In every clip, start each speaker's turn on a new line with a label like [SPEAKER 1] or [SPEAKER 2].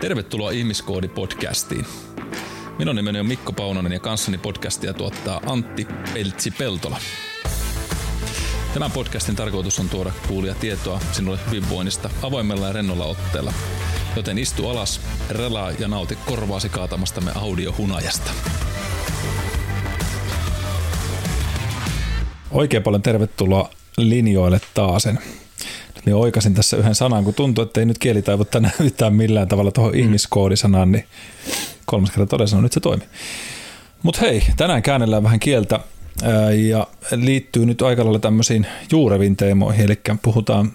[SPEAKER 1] Tervetuloa Ihmiskoodi-podcastiin. Minun nimeni on Mikko Paunonen ja kanssani podcastia tuottaa Antti Peltsi-Peltola. Tämän podcastin tarkoitus on tuoda kuulia tietoa sinulle hyvinvoinnista avoimella ja rennolla otteella. Joten istu alas, relaa ja nauti korvaasi kaatamastamme audiohunajasta. Oikein paljon tervetuloa linjoille taasen. Minä oikasin tässä yhden sanan, kun tuntuu, että ei nyt kielitaivu tänään yhtään millään tavalla tuohon mm. ihmiskoodisanaan, niin kolmas kerta todella sanoo, nyt se toimi. Mutta hei, tänään käännellään vähän kieltä ja liittyy nyt aika lailla tämmöisiin juureviin teemoihin, eli puhutaan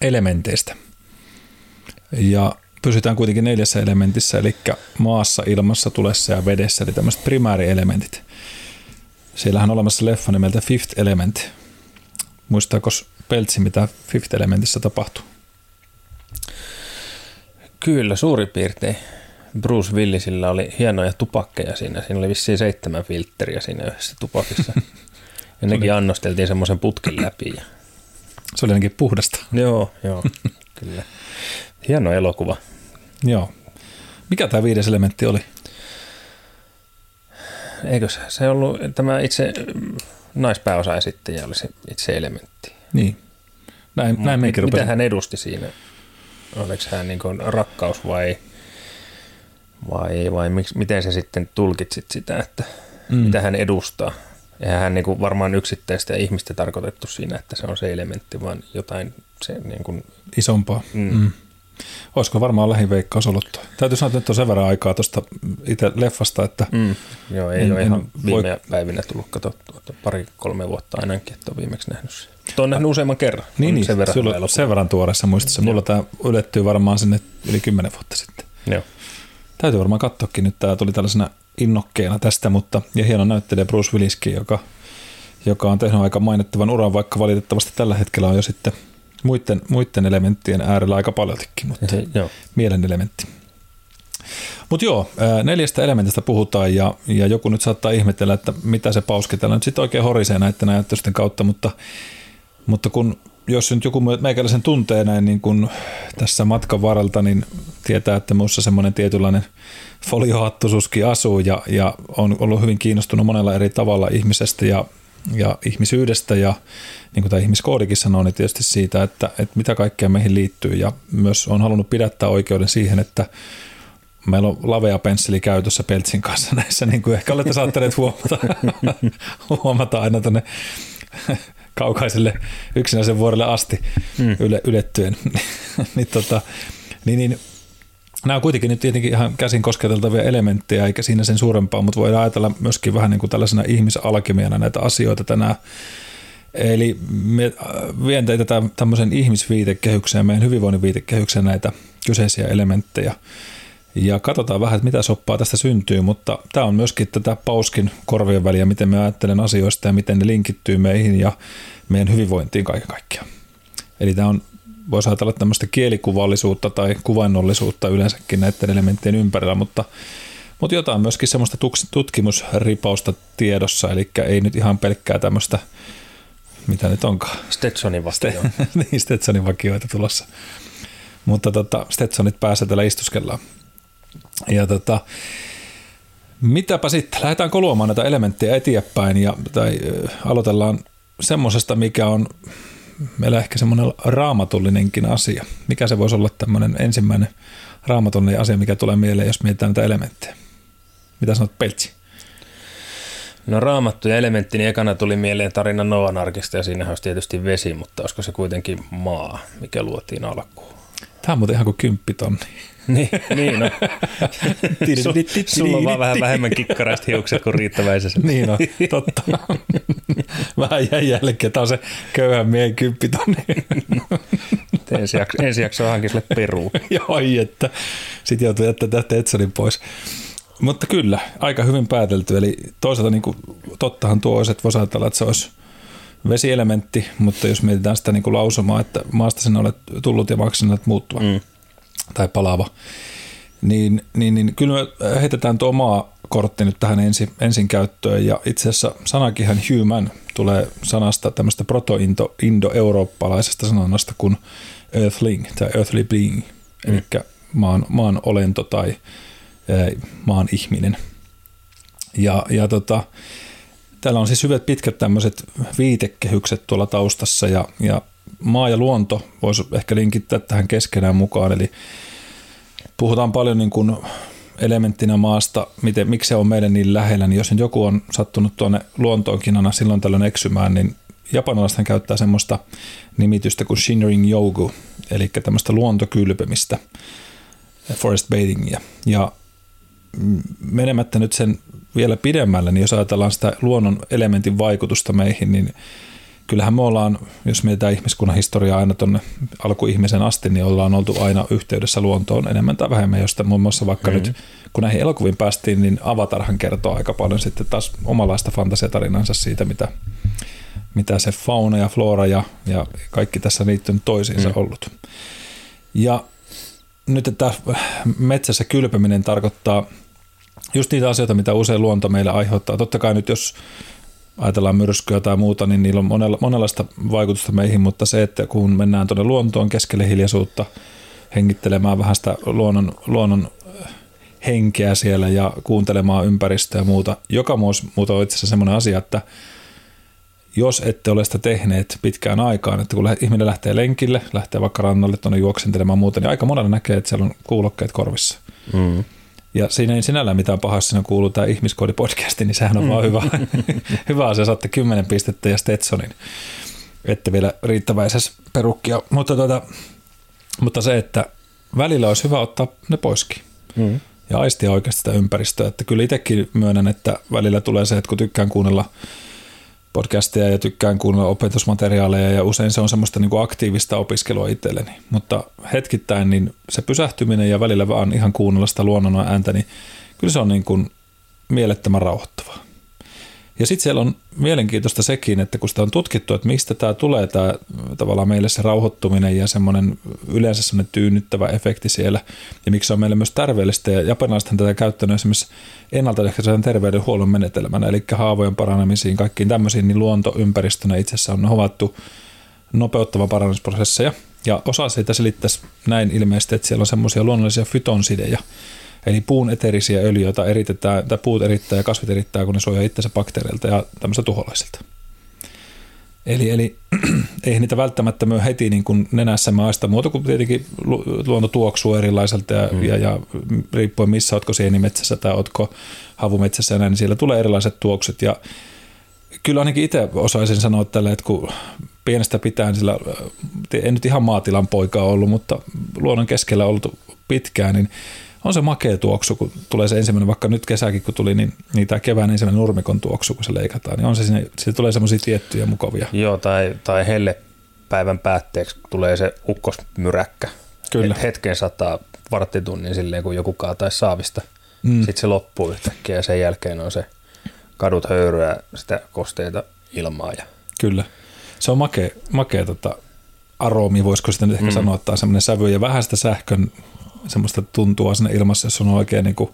[SPEAKER 1] elementeistä. Ja pysytään kuitenkin neljässä elementissä, eli maassa, ilmassa, tulessa ja vedessä, eli tämmöiset primäärieelementit. Siellähän on olemassa leffa nimeltä Fifth Element. Muistaako Peltsi, mitä Fifth Elementissä tapahtuu?
[SPEAKER 2] Kyllä, suurin piirtein. Bruce Willisillä oli hienoja tupakkeja siinä. Siinä oli vissiin seitsemän filtteriä siinä yhdessä tupakissa. Ja nekin annosteltiin semmoisen putkin läpi. Ja...
[SPEAKER 1] Se oli ainakin puhdasta.
[SPEAKER 2] Joo, joo, kyllä. Hieno elokuva.
[SPEAKER 1] Joo. Mikä tämä viides elementti oli?
[SPEAKER 2] Eikö se, se ollut tämä itse naispääosa esittäjä oli se itse elementti.
[SPEAKER 1] Niin. Näin,
[SPEAKER 2] Mut näin mit, mitä hän edusti siinä? Oliko hän niin rakkaus vai, vai, vai miksi, miten se sitten tulkitsit sitä, että mm. mitä hän edustaa? Eihän hän niin kuin varmaan yksittäistä ihmistä tarkoitettu siinä, että se on se elementti, vaan jotain se niin kuin,
[SPEAKER 1] isompaa. Mm. Mm. Olisiko varmaan lähiveikkaus ollut? Täytyy sanoa, että nyt on sen verran aikaa tuosta itse leffasta, että... Mm.
[SPEAKER 2] Joo, ei en, ole ihan viime voi... päivinä tullut katsottua, pari-kolme vuotta ainakin, että on viimeksi nähnyt sen. Tuon nähnyt useamman kerran.
[SPEAKER 1] Niin, niin sen verran, sulla sen verran tuoreessa muistissa. Mulla tämä ylettyy varmaan sinne yli kymmenen vuotta sitten.
[SPEAKER 2] Joo.
[SPEAKER 1] Täytyy varmaan katsoakin nyt. Tämä tuli tällaisena innokkeena tästä, mutta ja hieno näyttelijä Bruce Williskin, joka, joka on tehnyt aika mainittavan uran, vaikka valitettavasti tällä hetkellä on jo sitten – muiden, muiden elementtien äärellä aika paljonkin, mutta se, joo. mielen elementti. Mutta joo, neljästä elementistä puhutaan ja, ja joku nyt saattaa ihmetellä, että mitä se pauski täällä nyt sitten oikein horisee näiden ajatusten kautta, mutta, mutta kun jos nyt joku meikäläisen tuntee näin niin kun tässä matkan varrelta, niin tietää, että minussa semmoinen tietynlainen foliohattususkin asuu ja, ja on ollut hyvin kiinnostunut monella eri tavalla ihmisestä ja, ja ihmisyydestä ja niin kuin tämä ihmiskoodikin sanoo, niin tietysti siitä, että, että mitä kaikkea meihin liittyy. Ja myös on halunnut pidättää oikeuden siihen, että meillä on lavea pensseli käytössä Peltsin kanssa näissä, niin kuin ehkä olette saattaneet huomata, huomata aina tuonne kaukaiselle yksinäisen vuorelle asti mm. yle, ylettyen. niin, tota, niin, niin, nämä on kuitenkin nyt tietenkin ihan käsin kosketeltavia elementtejä, eikä siinä sen suurempaa, mutta voidaan ajatella myöskin vähän niin kuin tällaisena ihmisalkemiana näitä asioita tänään Eli me äh, vien teitä tämmöisen ihmisviitekehykseen, meidän hyvinvoinnin viitekehykseen näitä kyseisiä elementtejä. Ja katsotaan vähän, että mitä soppaa tästä syntyy, mutta tämä on myöskin tätä pauskin korvien väliä, miten me ajattelen asioista ja miten ne linkittyy meihin ja meidän hyvinvointiin kaiken kaikkiaan. Eli tämä on, voisi ajatella tämmöistä kielikuvallisuutta tai kuvainnollisuutta yleensäkin näiden elementtien ympärillä, mutta, mutta jotain myöskin semmoista tutkimusripausta tiedossa, eli ei nyt ihan pelkkää tämmöistä mitä nyt onkaan.
[SPEAKER 2] Stetsonin vakioita.
[SPEAKER 1] niin, Stetsonin vakioita tulossa. Mutta tota, Stetsonit pääsee täällä istuskellaan. Ja tota, mitäpä sitten, lähdetään luomaan näitä elementtejä eteenpäin ja tai, äh, aloitellaan semmoisesta, mikä on meillä ehkä semmoinen raamatullinenkin asia. Mikä se voisi olla tämmöinen ensimmäinen raamatullinen asia, mikä tulee mieleen, jos mietitään näitä elementtejä? Mitä sanot Peltsi?
[SPEAKER 2] No raamattu ja elementti, niin ekana tuli mieleen tarina Noan arkista ja siinähän olisi tietysti vesi, mutta olisiko se kuitenkin maa, mikä luotiin alkuun?
[SPEAKER 1] Tämä on muuten ihan kuin kymppitonni.
[SPEAKER 2] niin, niin no. Sulla on vaan vähän vähemmän kikkaraista hiukset kuin Riitta Väisäsen.
[SPEAKER 1] niin on, totta. vähän jäi jälkeen. Tämä on se köyhän miehen kymppitonni.
[SPEAKER 2] ensi, jakso, ensi jakso onhankin sille peru.
[SPEAKER 1] Joo, että. Sitten joutuu jättämään Edsonin pois. Mutta kyllä, aika hyvin päätelty. Eli toisaalta niin kuin, tottahan tuo olisi, että voisi ajatella, että se olisi vesielementti, mutta jos mietitään sitä niin kuin lausumaa, että maasta sinne olet tullut ja maksanut muuttuva mm. tai palaava, niin, niin, niin kyllä me heitetään tuo omaa kortti nyt tähän ensin, ensin käyttöön. Ja itse asiassa sanakinhan human tulee sanasta tämmöistä proto-indo-eurooppalaisesta sanasta kuin earthling tai earthly being, mm. eli maan, maan olento tai maan ihminen. Ja, ja tota, täällä on siis hyvät pitkät tämmöiset viitekehykset tuolla taustassa ja, ja maa ja luonto voisi ehkä linkittää tähän keskenään mukaan, eli puhutaan paljon niin kuin elementtinä maasta, miten, miksi se on meidän niin lähellä, niin jos nyt joku on sattunut tuonne luontoonkin aina silloin tällöin eksymään, niin japanilaisethan käyttää semmoista nimitystä kuin Shinnering Yogu, eli tämmöistä luontokylpemistä, forest bathingia. Ja menemättä nyt sen vielä pidemmälle, niin jos ajatellaan sitä luonnon elementin vaikutusta meihin, niin kyllähän me ollaan, jos mietitään ihmiskunnan historiaa aina tuonne alkuihmisen asti, niin ollaan oltu aina yhteydessä luontoon enemmän tai vähemmän, josta muun muassa vaikka mm-hmm. nyt, kun näihin elokuviin päästiin, niin Avatarhan kertoo aika paljon sitten taas omalaista fantasiatarinansa siitä, mitä, mitä se fauna ja flora ja, ja kaikki tässä liittynyt toisiinsa mm. ollut. Ja nyt että metsässä kylpeminen tarkoittaa just niitä asioita, mitä usein luonto meille aiheuttaa. Totta kai nyt jos ajatellaan myrskyä tai muuta, niin niillä on monella, monenlaista vaikutusta meihin, mutta se, että kun mennään tuonne luontoon keskelle hiljaisuutta, hengittelemään vähän sitä luonnon, luonnon henkeä siellä ja kuuntelemaan ympäristöä ja muuta, joka muuta on itse asiassa semmoinen asia, että jos ette ole sitä tehneet pitkään aikaan, että kun ihminen lähtee lenkille, lähtee vaikka rannalle tuonne juoksentelemaan muuta, niin aika monella näkee, että siellä on kuulokkeet korvissa. Mm. Ja siinä ei sinällään mitään pahaa, siinä kuuluu tämä ihmiskoodipodcasti, niin sehän on mm. vaan hyvä, hyvä asia. Saatte 10 pistettä ja Stetsonin. Ette vielä riittäväisessä perukkia. Mutta, tuota, mutta se, että välillä olisi hyvä ottaa ne poiskin. Mm. Ja aistia oikeasti sitä ympäristöä. Että kyllä itsekin myönnän, että välillä tulee se, että kun tykkään kuunnella – podcasteja ja tykkään kuunnella opetusmateriaaleja ja usein se on semmoista niin kuin aktiivista opiskelua itselleni. Mutta hetkittäin niin se pysähtyminen ja välillä vaan ihan kuunnella sitä luonnon ääntä, niin kyllä se on niin kuin mielettömän rauhoittavaa. Ja sitten siellä on mielenkiintoista sekin, että kun sitä on tutkittu, että mistä tämä tulee, tämä tavallaan meille se rauhoittuminen ja semmoinen yleensä semmoinen tyynnyttävä efekti siellä, ja miksi se on meille myös terveellistä, ja japanilaisethan tätä käyttänyt esimerkiksi ennaltaehkäisevän terveydenhuollon menetelmänä, eli haavojen paranemisiin, kaikkiin tämmöisiin, niin luontoympäristönä itse asiassa on havaittu nopeuttava parannusprosesseja, ja osa siitä selittäisi näin ilmeisesti, että siellä on semmoisia luonnollisia fytonsideja, Eli puun eterisiä öljyitä eritetään, tai puut erittää ja kasvit erittää, kun ne suojaa itsensä bakteereilta ja tämmöistä tuholaisilta. Eli, eli ei niitä välttämättä myö heti niin kuin nenässä maista, muuta kuin tietenkin luonto tuoksuu erilaiselta ja, mm. ja, ja riippuen missä, oletko sienimetsässä tai oletko havumetsässä ja näin, niin siellä tulee erilaiset tuokset ja kyllä ainakin itse osaisin sanoa tällä, että kun pienestä pitäen sillä, en nyt ihan maatilan poika ollut, mutta luonnon keskellä ollut pitkään, niin on se makea tuoksu, kun tulee se ensimmäinen, vaikka nyt kesäkin kun tuli, niin, niin tämä kevään ensimmäinen nurmikon tuoksu, kun se leikataan, niin on se sinne, siitä tulee semmoisia tiettyjä mukavia.
[SPEAKER 2] Joo, tai, tai helle päivän päätteeksi tulee se ukkosmyräkkä. Kyllä. Et hetken sataa varttitunnin silleen, kun joku kaataa saavista. Mm. Sitten se loppuu yhtäkkiä ja sen jälkeen on se kadut höyryä sitä kosteita ilmaa. Ja...
[SPEAKER 1] Kyllä. Se on makea, makea tota, aromi, voisiko sitten ehkä mm. sanoa, että on semmoinen sävy ja vähän sitä sähkön semmoista tuntua sinne ilmassa, jos on oikein niin kuin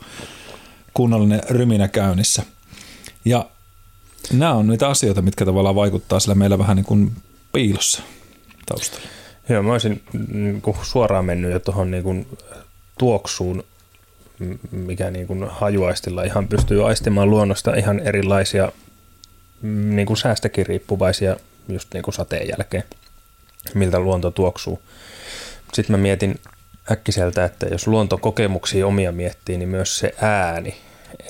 [SPEAKER 1] kunnollinen ryminä käynnissä. Ja nämä on niitä asioita, mitkä tavallaan vaikuttaa sillä meillä vähän niin kuin piilossa taustalla.
[SPEAKER 2] Joo, mä olisin niin kuin suoraan mennyt jo tuohon niin tuoksuun, mikä niin kuin hajuaistilla ihan pystyy aistimaan luonnosta ihan erilaisia niin kuin säästäkin riippuvaisia just niin kuin sateen jälkeen, miltä luonto tuoksuu. Sitten mä mietin äkkiseltä, että jos luontokokemuksia omia miettii, niin myös se ääni.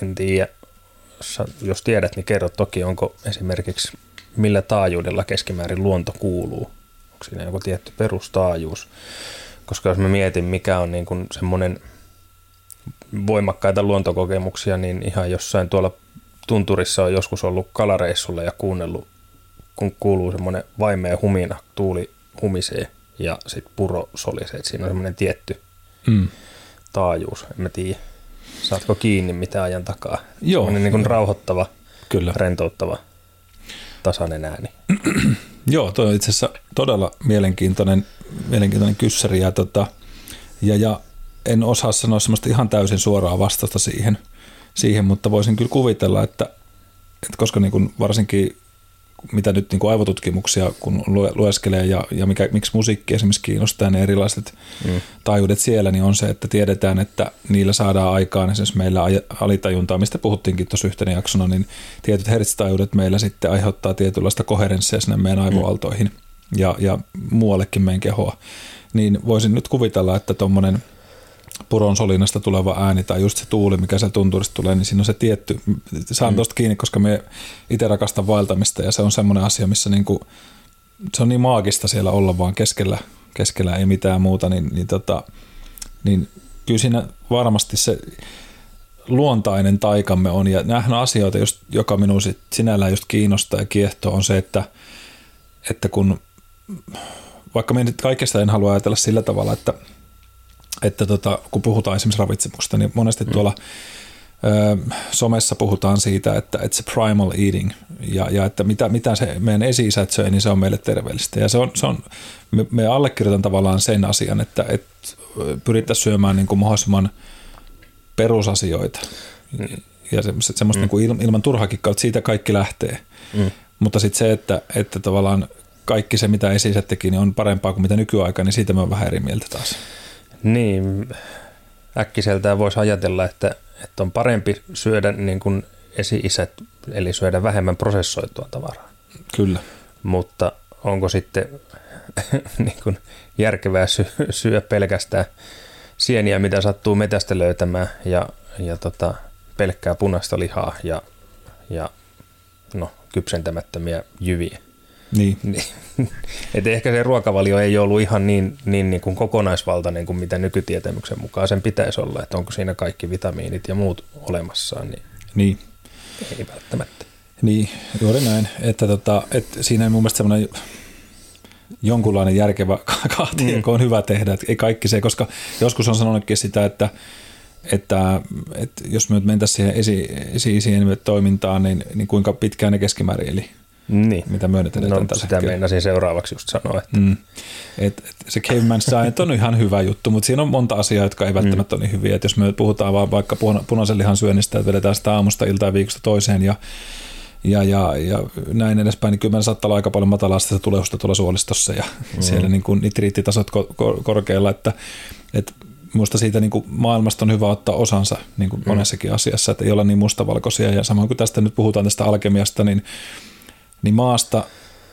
[SPEAKER 2] En tiedä, jos tiedät, niin kerro toki, onko esimerkiksi millä taajuudella keskimäärin luonto kuuluu. Onko siinä joku tietty perustaajuus? Koska jos mä mietin, mikä on niin kuin semmoinen voimakkaita luontokokemuksia, niin ihan jossain tuolla tunturissa on joskus ollut kalareissulla ja kuunnellut, kun kuuluu semmoinen vaimea humina, tuuli humisee, ja sitten puro solisee. Siinä on semmoinen tietty mm. taajuus. En mä tiedä, saatko kiinni mitä ajan takaa. Joo. Semmoinen niin kuin rauhoittava, Kyllä. rentouttava, tasainen ääni.
[SPEAKER 1] Joo, tuo on itse asiassa todella mielenkiintoinen, mielenkiintoinen kyssäri. Ja, tota, ja, ja en osaa sanoa semmoista ihan täysin suoraa vastausta siihen, siihen mutta voisin kyllä kuvitella, että, että koska niin kuin varsinkin mitä nyt niin kuin aivotutkimuksia kun lueskelee ja, ja mikä, miksi musiikki esimerkiksi kiinnostaa ne erilaiset mm. taajuudet siellä, niin on se, että tiedetään, että niillä saadaan aikaan esimerkiksi meillä alitajuntaa, mistä puhuttiinkin tuossa yhtenä jaksona, niin tietyt hertztaajuudet meillä sitten aiheuttaa tietynlaista koherenssia sinne meidän mm. aivoaltoihin mm. ja, ja muuallekin meidän kehoa. Niin voisin nyt kuvitella, että tuommoinen – puron solinasta tuleva ääni tai just se tuuli, mikä se tunturista tulee, niin siinä on se tietty, saan mm. tuosta kiinni, koska me itse rakastan vaeltamista ja se on semmoinen asia, missä niinku, se on niin maagista siellä olla vaan keskellä, keskellä ei mitään muuta, niin, niin, tota, niin kyllä siinä varmasti se luontainen taikamme on ja nämähän on asioita, just, joka minun sit sinällään just kiinnostaa ja kiehtoo on se, että, että kun vaikka me nyt kaikesta en halua ajatella sillä tavalla, että että tota, kun puhutaan esimerkiksi ravitsemuksesta, niin monesti mm. tuolla ö, somessa puhutaan siitä, että, että se primal eating ja, ja että mitä, mitä se meidän esi söi, niin se on meille terveellistä. Ja se on, se on me, me allekirjoitan tavallaan sen asian, että, että pyrittäisiin syömään niin kuin mahdollisimman perusasioita. Mm. Ja semmoista, semmoista mm. niin kuin ilman turhakin kautta, siitä kaikki lähtee. Mm. Mutta sitten se, että, että tavallaan kaikki se, mitä esi teki, niin on parempaa kuin mitä nykyaika, niin siitä mä oon vähän eri mieltä taas.
[SPEAKER 2] Niin, äkkiseltään voisi ajatella, että, että on parempi syödä niin kuin esi-isät, eli syödä vähemmän prosessoitua tavaraa.
[SPEAKER 1] Kyllä.
[SPEAKER 2] Mutta onko sitten niin kuin järkevää sy- syödä pelkästään sieniä, mitä sattuu metästä löytämään ja, ja tota, pelkkää punaista lihaa ja, ja no, kypsentämättömiä jyviä.
[SPEAKER 1] Niin. niin.
[SPEAKER 2] Et ehkä se ruokavalio ei ollut ihan niin, niin, niin kuin kokonaisvaltainen kuin mitä nykytietämyksen mukaan sen pitäisi olla, että onko siinä kaikki vitamiinit ja muut olemassaan, niin,
[SPEAKER 1] niin.
[SPEAKER 2] ei välttämättä.
[SPEAKER 1] Niin, juuri näin, että, tota, että siinä on mun mielestä semmoinen jonkunlainen järkevä kahtiako mm. on hyvä tehdä, että ei kaikki se, koska joskus on sanonutkin sitä, että että, että jos me nyt mentäisiin siihen esi, esi toimintaan, niin, niin kuinka pitkään ne keskimäärin eli
[SPEAKER 2] niin.
[SPEAKER 1] mitä myönnetään.
[SPEAKER 2] No, tällä sitä hetkellä. meinasin seuraavaksi just sanoa. Että...
[SPEAKER 1] Mm. Et, et se Caveman Science on ihan hyvä juttu, mutta siinä on monta asiaa, jotka ei välttämättä mm. ole niin hyviä. Et jos me puhutaan vaan vaikka punaisen lihan syönnistä, että vedetään sitä aamusta iltaa viikosta toiseen ja ja, ja, ja näin edespäin, niin kyllä saattaa olla aika paljon matalaa sitä tuleusta tuolla suolistossa ja mm. siellä niin kuin nitriittitasot ko- ko- korkealla, että, että Minusta siitä niin kuin maailmasta on hyvä ottaa osansa niin kuin mm. monessakin asiassa, että ei olla niin mustavalkoisia. Ja samoin kuin tästä nyt puhutaan tästä alkemiasta, niin niin maasta,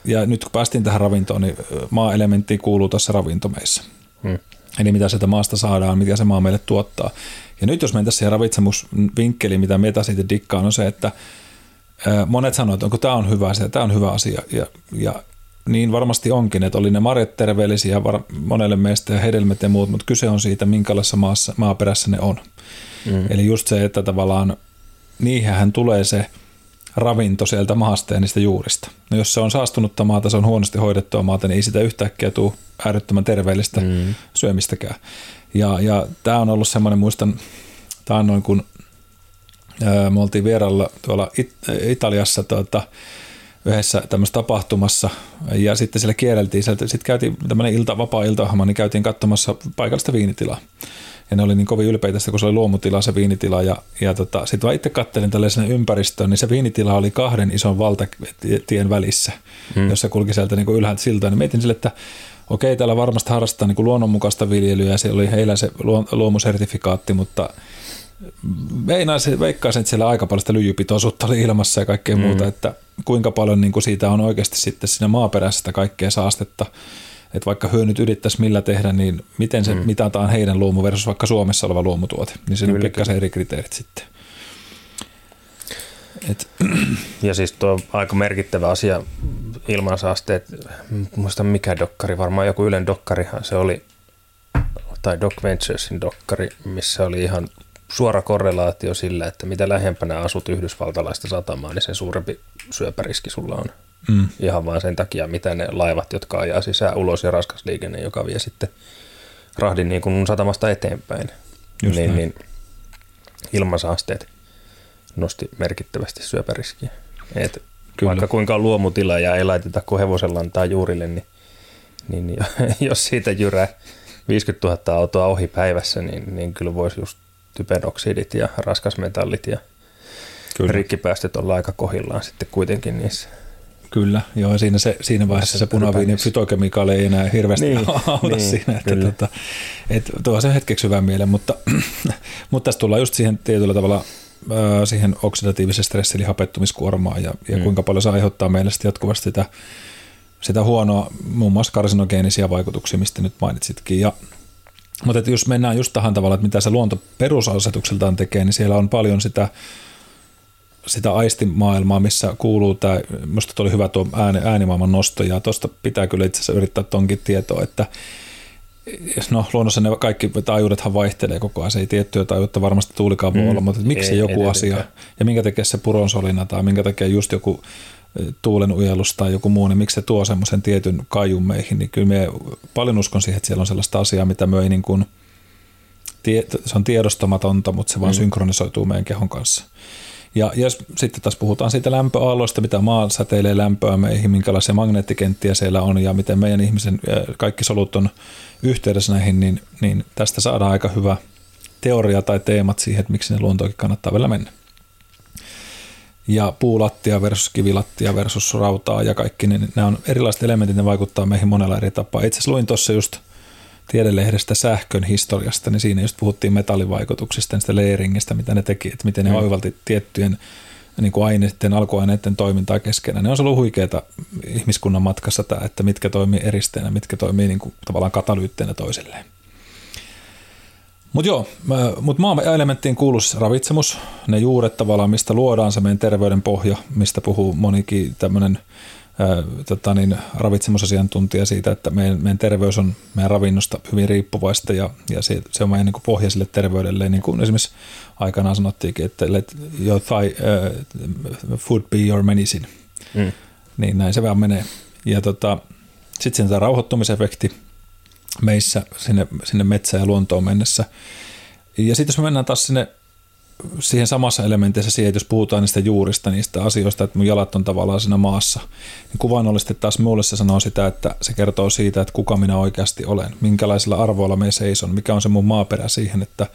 [SPEAKER 1] ja nyt kun päästiin tähän ravintoon, niin maa-elementti kuuluu tässä ravintomeissä. Hmm. Eli mitä sieltä maasta saadaan, mitä se maa meille tuottaa. Ja nyt jos mentäisiin siihen ravitsemusvinkkeliin, mitä meitä siitä dikkaan, on se, että monet sanoo, että onko tämä on hyvä asia, tämä on hyvä asia. Ja, ja niin varmasti onkin, että oli ne marjat terveellisiä var, monelle meistä ja hedelmät ja muut, mutta kyse on siitä, minkälaisessa maassa, maaperässä ne on. Mm. Eli just se, että tavallaan niihin tulee se – ravinto sieltä maasta ja niistä juurista. No jos se on saastunutta maata, se on huonosti hoidettua maata, niin ei sitä yhtäkkiä tule äärettömän terveellistä mm. syömistäkään. Ja, ja tämä on ollut semmoinen, muistan, tämä on noin kun ää, me oltiin vieralla tuolla It- Italiassa tuota, yhdessä tämmöisessä tapahtumassa ja sitten siellä kierreltiin, sitten käytiin tämmöinen ilta, vapaa iltaohjelma, niin käytiin katsomassa paikallista viinitilaa ja ne oli niin kovin ylpeitä sitä, kun se oli luomutila, se viinitila, ja, ja tota, sitten vaan itse kattelin tällaisen ympäristöön, niin se viinitila oli kahden ison valtatien välissä, hmm. jossa kulki sieltä niin ylhäältä siltaa, niin mietin sille, että okei, täällä varmasti harrastetaan niin luonnonmukaista viljelyä, ja se oli heillä se luomusertifikaatti, mutta Veikkasin, veikkaisin, että siellä aika paljon sitä lyijypitoisuutta oli ilmassa ja kaikkea mm. muuta, että kuinka paljon niin kuin siitä on oikeasti sitten siinä maaperässä kaikkea saastetta että vaikka hyönyt yrittäisi millä tehdä, niin miten se mm. mitataan heidän luomu versus vaikka Suomessa oleva luomutuote, niin siinä on pikkasen eri kriteerit sitten.
[SPEAKER 2] Et. Ja siis tuo on aika merkittävä asia, ilmansaasteet, muista mikä dokkari, varmaan joku Ylen dokkarihan se oli, tai Doc Venturesin dokkari, missä oli ihan suora korrelaatio sillä, että mitä lähempänä asut yhdysvaltalaista satamaa, niin sen suurempi syöpäriski sulla on. Mm. Ihan vaan sen takia, mitä ne laivat, jotka ajaa sisään ulos ja raskas liikenne, joka vie sitten rahdin niin kuin satamasta eteenpäin. Just niin, niin ilmansaasteet nosti merkittävästi syöpäriskiä. Et vaikka kuinka on luomutila ja ei laiteta kuin hevosen lantaa juurille, niin, niin, niin jos siitä jyrää 50 000 autoa ohi päivässä, niin, niin kyllä voisi just typenoksidit ja raskasmetallit ja kyllä. rikkipäästöt olla aika kohillaan sitten kuitenkin niissä
[SPEAKER 1] Kyllä, joo, siinä, se, siinä vaiheessa se punaviini fytokemikaali ei enää hirveästi niin, auta niin, siinä, että tota, et, tuo se hetkeksi hyvän mielen, mutta, mutta tässä tullaan just siihen tietyllä tavalla siihen oksidatiivisen stressin eli hapettumiskuormaan ja, ja mm. kuinka paljon se aiheuttaa meille sitten jatkuvasti sitä, sitä huonoa, muun muassa karsinogeenisia vaikutuksia, mistä nyt mainitsitkin. Ja, mutta että jos mennään just tähän tavalla, että mitä se luonto perusasetukseltaan tekee, niin siellä on paljon sitä, sitä aistimaailmaa, missä kuuluu tämä, minusta oli hyvä tuo ääni, äänimaailman nosto, ja tuosta pitää kyllä itse asiassa yrittää tonkin tietoa, että no luonnossa ne kaikki taajuudethan vaihtelee koko ajan, se ei tiettyä taajuutta varmasti tuulikaan voi mm, olla, mutta miksi ei, joku ei asia, ja minkä takia se puronsolina tai minkä takia just joku tuulen ujellus tai joku muu, niin miksi se tuo semmoisen tietyn kajun meihin, niin kyllä me paljon uskon siihen, että siellä on sellaista asiaa, mitä me ei niin kuin, se on tiedostamatonta, mutta se vaan mm. synkronisoituu meidän kehon kanssa. Ja jos sitten taas puhutaan siitä lämpöaalloista, mitä maa säteilee lämpöä meihin, minkälaisia magneettikenttiä siellä on ja miten meidän ihmisen kaikki solut on yhteydessä näihin, niin, niin tästä saadaan aika hyvä teoria tai teemat siihen, että miksi ne luontoakin kannattaa vielä mennä. Ja puulattia versus kivilattia versus rautaa ja kaikki, niin nämä on erilaiset elementit, ne vaikuttaa meihin monella eri tapaa. Itse asiassa luin tuossa just tiedelehdestä sähkön historiasta, niin siinä just puhuttiin metallivaikutuksista, niistä leeringistä, mitä ne teki, että miten ne mm. oivalti tiettyjen niin kuin aineiden, alkuaineiden toimintaa keskenään. Ne on ollut huikeita ihmiskunnan matkassa tämä, että mitkä toimii eristeenä, mitkä toimii niin kuin, tavallaan katalyytteenä toisilleen. Mutta joo, mutta maa-elementtiin kuuluu siis ravitsemus, ne juuret tavallaan, mistä luodaan se meidän terveyden pohja, mistä puhuu monikin tämmöinen – tota niin, ravitsemusasiantuntija siitä, että meidän, meidän terveys on meidän ravinnosta hyvin riippuvaista ja, ja se, se on meidän niin pohja sille terveydelle, niin kuin esimerkiksi aikanaan sanottiinkin, että let your thigh, uh, food be your medicine. Mm. Niin näin se vähän menee. Ja tota, sitten se rauhoittumisefekti meissä sinne, sinne metsään ja luontoon mennessä. Ja sitten jos me mennään taas sinne siihen samassa elementissä siihen, että jos puhutaan niistä juurista, niistä asioista, että mun jalat on tavallaan siinä maassa, niin kuvainnollisesti taas mulle se sanoo sitä, että se kertoo siitä, että kuka minä oikeasti olen, minkälaisilla arvoilla me seison, mikä on se mun maaperä siihen, että,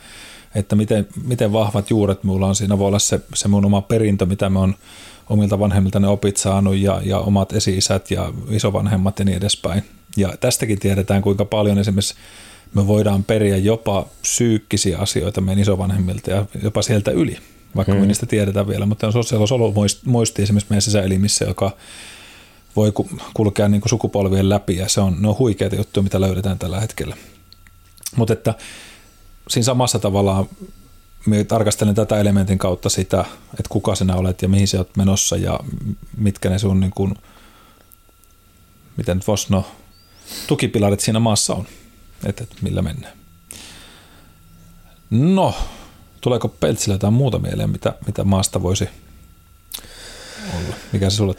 [SPEAKER 1] että miten, miten vahvat juuret mulla on. Siinä voi olla se, se mun oma perintö, mitä me on omilta vanhemmilta ne opit saanut ja, ja omat esi-isät ja isovanhemmat ja niin edespäin. Ja tästäkin tiedetään, kuinka paljon esimerkiksi me voidaan periä jopa psyykkisiä asioita meidän isovanhemmilta ja jopa sieltä yli, vaikka hmm. me niistä tiedetään vielä, mutta on sosiaalisuusmuisti esimerkiksi meidän sisäelimissä, joka voi kulkea niin kuin sukupolvien läpi ja se on, ne on huikeita juttuja, mitä löydetään tällä hetkellä. Mutta että siinä samassa tavallaan me tarkastelen tätä elementin kautta sitä, että kuka sinä olet ja mihin sä olet menossa ja mitkä ne sun niin kuin, miten nyt voisi, no, tukipilarit siinä maassa on että, että millä mennään. No, tuleeko Peltsillä jotain muuta mieleen, mitä, mitä maasta voisi olla? Mikä se sulle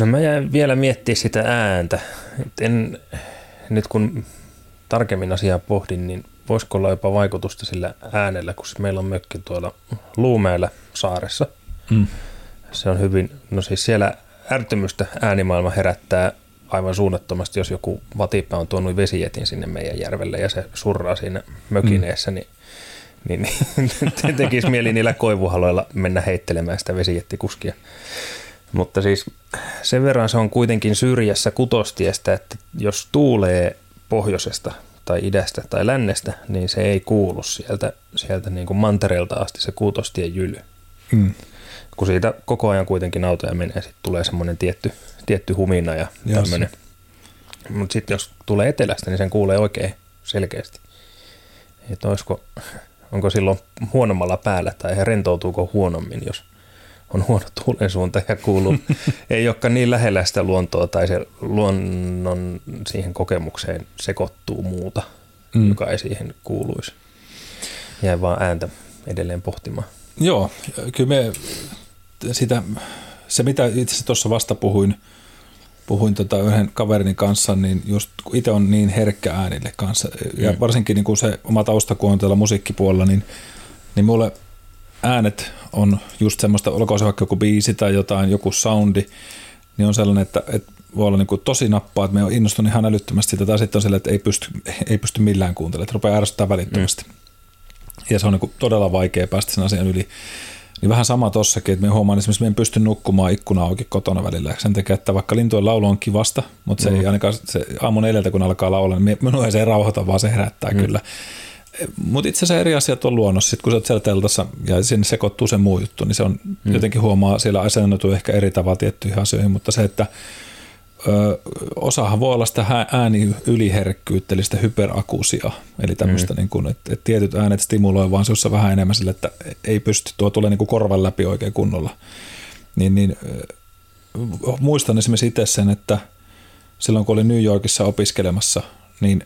[SPEAKER 2] No mä jäin vielä miettiä sitä ääntä. En, nyt kun tarkemmin asiaa pohdin, niin voisiko olla jopa vaikutusta sillä äänellä, kun meillä on mökki tuolla Luumeellä saaressa. Mm. Se on hyvin, no siis siellä ärtymystä äänimaailma herättää aivan suunnattomasti, jos joku vatipä on tuonut vesijetin sinne meidän järvelle ja se surraa siinä mökineessä, mm. niin niin, niin tekisi mieli niillä koivuhaloilla mennä heittelemään sitä vesijettikuskia. Mutta siis sen verran se on kuitenkin syrjässä kutostiestä, että jos tuulee pohjoisesta tai idästä tai lännestä, niin se ei kuulu sieltä, sieltä niin kuin mantereelta asti se kutostien jyly. Mm. Kun siitä koko ajan kuitenkin autoja menee, sitten tulee semmoinen tietty tietty humina ja tämmöinen. Mutta sitten jos tulee etelästä, niin sen kuulee oikein selkeästi. Että olisiko, onko silloin huonommalla päällä tai rentoutuuko huonommin, jos on huono tuulen suunta ja kuuluu, ei olekaan niin lähellä sitä luontoa tai se luonnon siihen kokemukseen sekoittuu muuta, mm. joka ei siihen kuuluisi. Jäi vaan ääntä edelleen pohtimaan.
[SPEAKER 1] Joo, kyllä me sitä, se mitä itse asiassa tuossa vasta puhuin – puhuin tota yhden kaverini kanssa, niin just kun itse on niin herkkä äänille kanssa, ja mm. varsinkin niin kuin se oma tausta, kun on tällä musiikkipuolella, niin, niin mulle äänet on just semmoista, olkoon se vaikka joku biisi tai jotain, joku soundi, niin on sellainen, että, että voi olla niin kuin tosi nappaa, että me on innostunut ihan älyttömästi sitä, tai sitten on sellainen, että ei pysty, ei pysty millään kuuntelemaan, että rupeaa ärsyttää välittömästi. Mm. Ja se on niin kuin todella vaikea päästä sen asian yli. Niin vähän sama tossakin, että me huomaan esimerkiksi, että me en pysty nukkumaan ikkuna auki kotona välillä. Sen takia, että vaikka lintujen laulu on kivasta, mutta se mm. ei ainakaan se aamun neljältä, kun alkaa laulaa, niin minua ei se rauhoita, vaan se herättää mm. kyllä. Mutta itse asiassa eri asiat on luonnossa. Sitten kun sä oot siellä teltassa ja sinne sekoittuu se muu juttu, niin se on mm. jotenkin huomaa, siellä asennoitu ehkä eri tavalla tiettyihin asioihin, mutta se, että ö, osahan voi olla sitä ääni yliherkkyyttä, eli sitä hyperakusia, eli tämmöistä, mm. niin kuin, että, että tietyt äänet stimuloi vaan sinussa vähän enemmän sille, että ei pysty, tuo tulee niin kuin korvan läpi oikein kunnolla. Niin, niin muistan esimerkiksi itse sen, että silloin kun olin New Yorkissa opiskelemassa, niin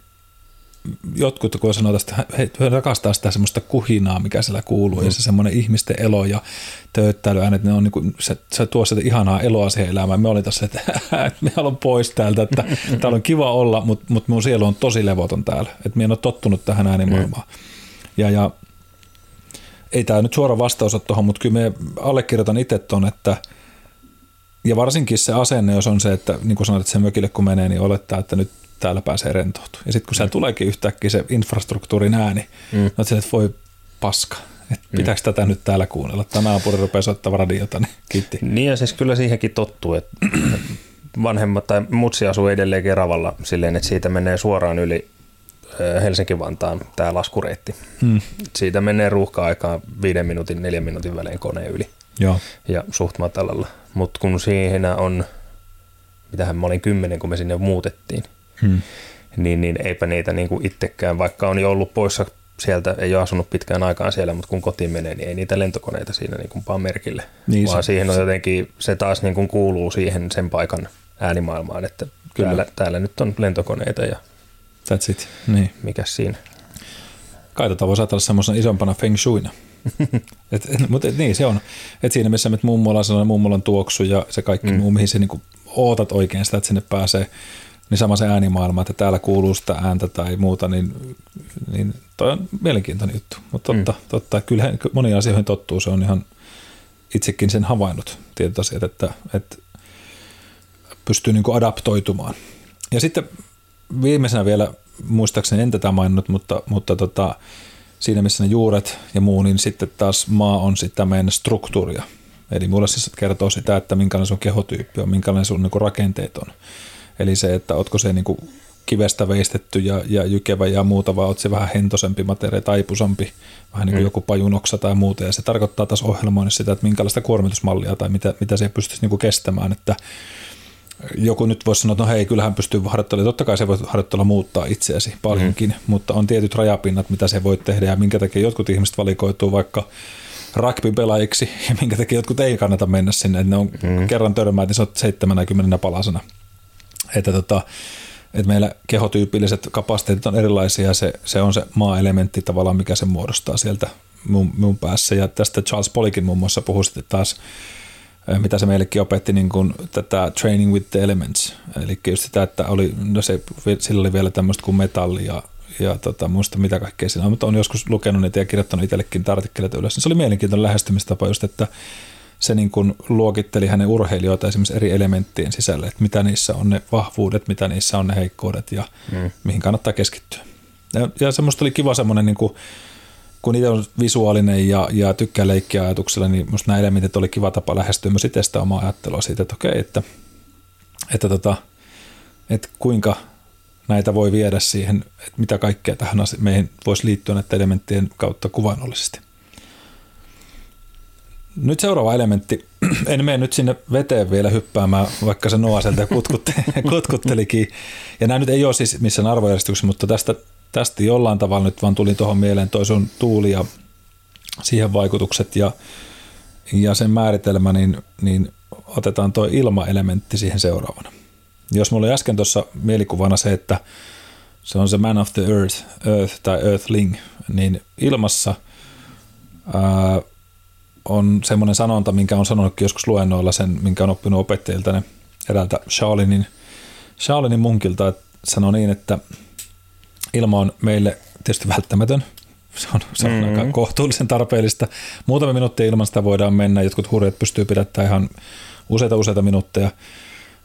[SPEAKER 1] jotkut kun sanoo tästä, he, rakastaa sitä semmoista kuhinaa, mikä siellä kuuluu, mm. ja se semmoinen ihmisten elo ja tööttäilyäänet, ne on niin kuin, se, se tuo sitä ihanaa eloa siihen elämään. Me oli tässä, että, että me haluan pois täältä, että täällä on kiva olla, mutta, mutta mun sielu on tosi levoton täällä, että minä en ole tottunut tähän äänimaailmaan. Mm. Ja, ja ei tämä nyt suora vastaus ole tuohon, mutta kyllä me allekirjoitan itse tuon, että ja varsinkin se asenne, jos on se, että niin kuin sanoit, että se mökille kun menee, niin olettaa, että nyt täällä pääsee rentoutumaan. Ja sitten kun mm. siellä tuleekin yhtäkkiä se infrastruktuurin ääni, mm. no että voi paska, että mm. pitääkö tätä nyt täällä kuunnella. Tämä naapuri rupeaa soittamaan radiota, niin kiitti.
[SPEAKER 2] Niin ja siis kyllä siihenkin tottuu, että vanhemmat tai mutsi asuu edelleen Keravalla silleen, että siitä menee suoraan yli Helsinki-Vantaan tämä laskureitti. Hmm. Siitä menee ruuhka-aikaan viiden minuutin, neljän minuutin välein koneen yli.
[SPEAKER 1] Joo.
[SPEAKER 2] Ja suht matalalla. Mutta kun siinä on, mitähän mä olin kymmenen, kun me sinne muutettiin, hmm. niin, niin eipä niitä niin kuin itsekään, vaikka on jo ollut poissa sieltä, ei ole asunut pitkään aikaan siellä, mutta kun kotiin menee, niin ei niitä lentokoneita siinä niin kuin merkille, niin vaan se, siihen on jotenkin, se taas niin kuin kuuluu siihen sen paikan äänimaailmaan, että Kyllä. Täällä, täällä nyt on lentokoneita ja
[SPEAKER 1] That's it. Niin.
[SPEAKER 2] Mikäs siinä?
[SPEAKER 1] Kai tätä voisi ajatella semmoisena isompana feng shuina. et, et, mutta et, niin se on. Et siinä missä mummolla on sellainen mummolan tuoksu ja se kaikki mm. muu, mihin sä niinku ootat oikein sitä, että sinne pääsee, niin sama se äänimaailma, että täällä kuuluu sitä ääntä tai muuta, niin, niin toi on mielenkiintoinen juttu. Mutta totta, mm. totta, kyllä moniin asioihin tottuu, se on ihan itsekin sen havainnut tietyt asiat, että, että pystyy niinku adaptoitumaan. Ja sitten viimeisenä vielä, muistaakseni en tätä maininnut, mutta, mutta tota, siinä missä ne juuret ja muu, niin sitten taas maa on sitä meidän struktuuria. Eli mulle siis kertoo sitä, että minkälainen sun kehotyyppi on, minkälainen sun niin rakenteet on. Eli se, että otko se niin kuin kivestä veistetty ja, ja jykevä ja muuta, vai oot se vähän hentosempi materia, taipusampi, vähän niin kuin mm. joku pajunoksa tai muuta. Ja se tarkoittaa taas ohjelmoinnissa sitä, että minkälaista kuormitusmallia tai mitä, mitä se pystyisi niin kuin kestämään. Että joku nyt voisi sanoa, että no hei, kyllähän pystyy harjoittelemaan. Totta kai se voi harjoittella muuttaa itseäsi paljonkin, mm. mutta on tietyt rajapinnat, mitä se voi tehdä ja minkä takia jotkut ihmiset valikoituu vaikka rugby-pelaajiksi ja minkä takia jotkut ei kannata mennä sinne, että ne on mm. kerran törmää, niin se on 70 palasena. Että tota, että meillä kehotyypilliset kapasiteetit on erilaisia ja se, se on se maa-elementti tavallaan, mikä se muodostaa sieltä mun, mun päässä. Ja tästä Charles Polikin muun muassa puhui sitten taas Äh, mitä se meillekin opetti niin kuin tätä training with the elements. Eli just sitä, että oli, no se, sillä oli vielä tämmöistä kuin metalli ja, ja tota, muista mitä kaikkea siinä on, mutta on joskus lukenut niitä ja kirjoittanut itsellekin artikkeleita ylös. Se oli mielenkiintoinen lähestymistapa just, että se niin kuin luokitteli hänen urheilijoita esimerkiksi eri elementtien sisälle, että mitä niissä on ne vahvuudet, mitä niissä on ne heikkoudet ja mm. mihin kannattaa keskittyä. Ja, ja semmoista oli kiva semmoinen niin kuin, kun itse on visuaalinen ja, ja tykkää leikkiä ajatuksella, niin minusta nämä elementit oli kiva tapa lähestyä myös itse sitä omaa ajattelua siitä, että okei, että, että, tota, että kuinka näitä voi viedä siihen, että mitä kaikkea tähän meihin voisi liittyä näiden elementtien kautta kuvannollisesti. Nyt seuraava elementti. En mene nyt sinne veteen vielä hyppäämään, vaikka se Noa sieltä kutkuttelikin. Ja nämä nyt ei ole siis missään arvojärjestyksessä, mutta tästä tästä jollain tavalla nyt vaan tuli tuohon mieleen toi sun tuuli ja siihen vaikutukset ja, ja sen määritelmä, niin, niin otetaan tuo ilmaelementti siihen seuraavana. Jos mulla oli äsken tuossa mielikuvana se, että se on se man of the earth, earth tai earthling, niin ilmassa ää, on semmoinen sanonta, minkä on sanonutkin joskus luennoilla sen, minkä on oppinut opettajilta ne eräältä Shaolinin, Shaolinin munkilta, että sanoo niin, että ilma on meille tietysti välttämätön. Se on, se on mm-hmm. aika kohtuullisen tarpeellista. Muutama minuuttia ilman sitä voidaan mennä. Jotkut hurjat pystyy pidättämään ihan useita useita minuutteja.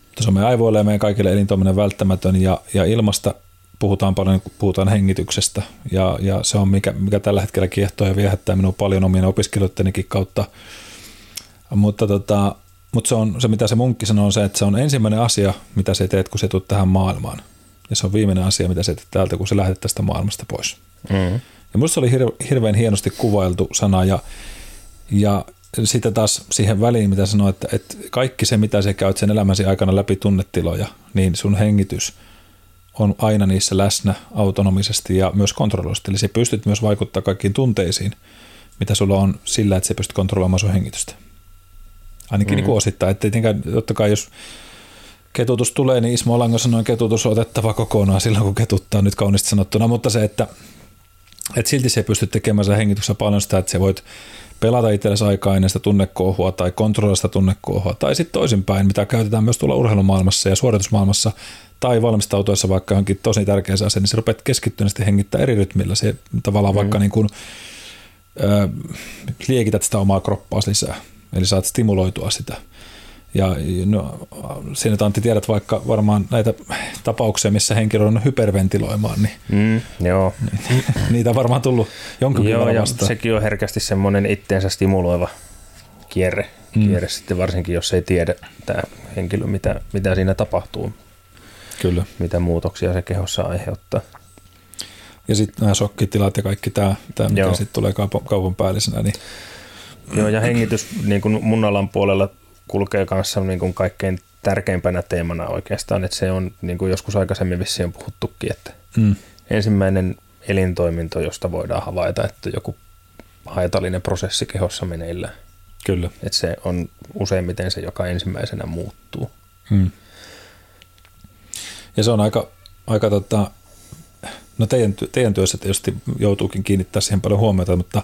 [SPEAKER 1] Mutta se on meidän aivoille ja meidän kaikille elintoiminen välttämätön. Ja, ja ilmasta puhutaan paljon, puhutaan hengityksestä ja, ja se on mikä, mikä tällä hetkellä kiehtoo ja viehättää minua paljon omien opiskelijoidenkin kautta. Mutta, tota, mutta se, on, se, mitä se munkki sanoo, on se, että se on ensimmäinen asia, mitä sä teet, kun sä tulet tähän maailmaan. Ja se on viimeinen asia, mitä sä teet täältä, kun sä lähdet tästä maailmasta pois. Mm-hmm. Ja minusta se oli hirveän hienosti kuvailtu sana ja, ja sitten taas siihen väliin, mitä sanoit, että, että kaikki se, mitä sä käyt sen elämäsi aikana läpi tunnetiloja, niin sun hengitys on aina niissä läsnä autonomisesti ja myös kontrolloisesti. Eli sä pystyt myös vaikuttaa kaikkiin tunteisiin, mitä sulla on sillä, että sä pystyt kontrolloimaan sun hengitystä. Ainakin mm. niin osittain. Että tietenkään, totta kai jos ketutus tulee, niin Ismo Lango sanoi, että ketutus on otettava kokonaan silloin, kun ketuttaa nyt kauniisti sanottuna, mutta se, että, että silti se pystyt tekemään sen hengityksessä paljon sitä, että sä voit pelata itsellesi aikaa ennen sitä tunnekohua tai kontrolloida sitä tunnekohua, tai sitten toisinpäin, mitä käytetään myös tuolla urheilumaailmassa ja suoritusmaailmassa, tai valmistautuessa vaikka johonkin tosi tärkeässä asiaan, niin sä rupeat keskittyneesti hengittää eri rytmillä. Se tavallaan mm. vaikka niin kuin, ö, liekität sitä omaa kroppaa lisää, eli saat stimuloitua sitä. Ja no, siinä Antti tiedät vaikka varmaan näitä tapauksia, missä henkilö on hyperventiloimaan, niin,
[SPEAKER 2] mm, joo.
[SPEAKER 1] Niitä on varmaan tullut jonkin joo, ja
[SPEAKER 2] sekin on herkästi semmoinen itteensä stimuloiva kierre, mm. kierre sitten varsinkin, jos ei tiedä tämä henkilö, mitä, mitä siinä tapahtuu.
[SPEAKER 1] Kyllä.
[SPEAKER 2] Mitä muutoksia se kehossa aiheuttaa.
[SPEAKER 1] Ja sitten nämä shokkitilat ja kaikki tämä, tämä mikä sitten tulee kaupan, kaupan päällisenä. Niin...
[SPEAKER 2] Joo, ja hengitys niin kuin mun alan puolella kulkee kanssa niin kuin kaikkein tärkeimpänä teemana oikeastaan, että se on niin kuin joskus aikaisemmin vissiin on puhuttukin, että mm. ensimmäinen elintoiminto, josta voidaan havaita, että joku haitallinen prosessi kehossa meneillään.
[SPEAKER 1] Kyllä.
[SPEAKER 2] Että se on useimmiten se, joka ensimmäisenä muuttuu.
[SPEAKER 1] Mm. Ja se on aika, aika tota, no teidän, teidän työssä tietysti joutuukin kiinnittää siihen paljon huomiota, mutta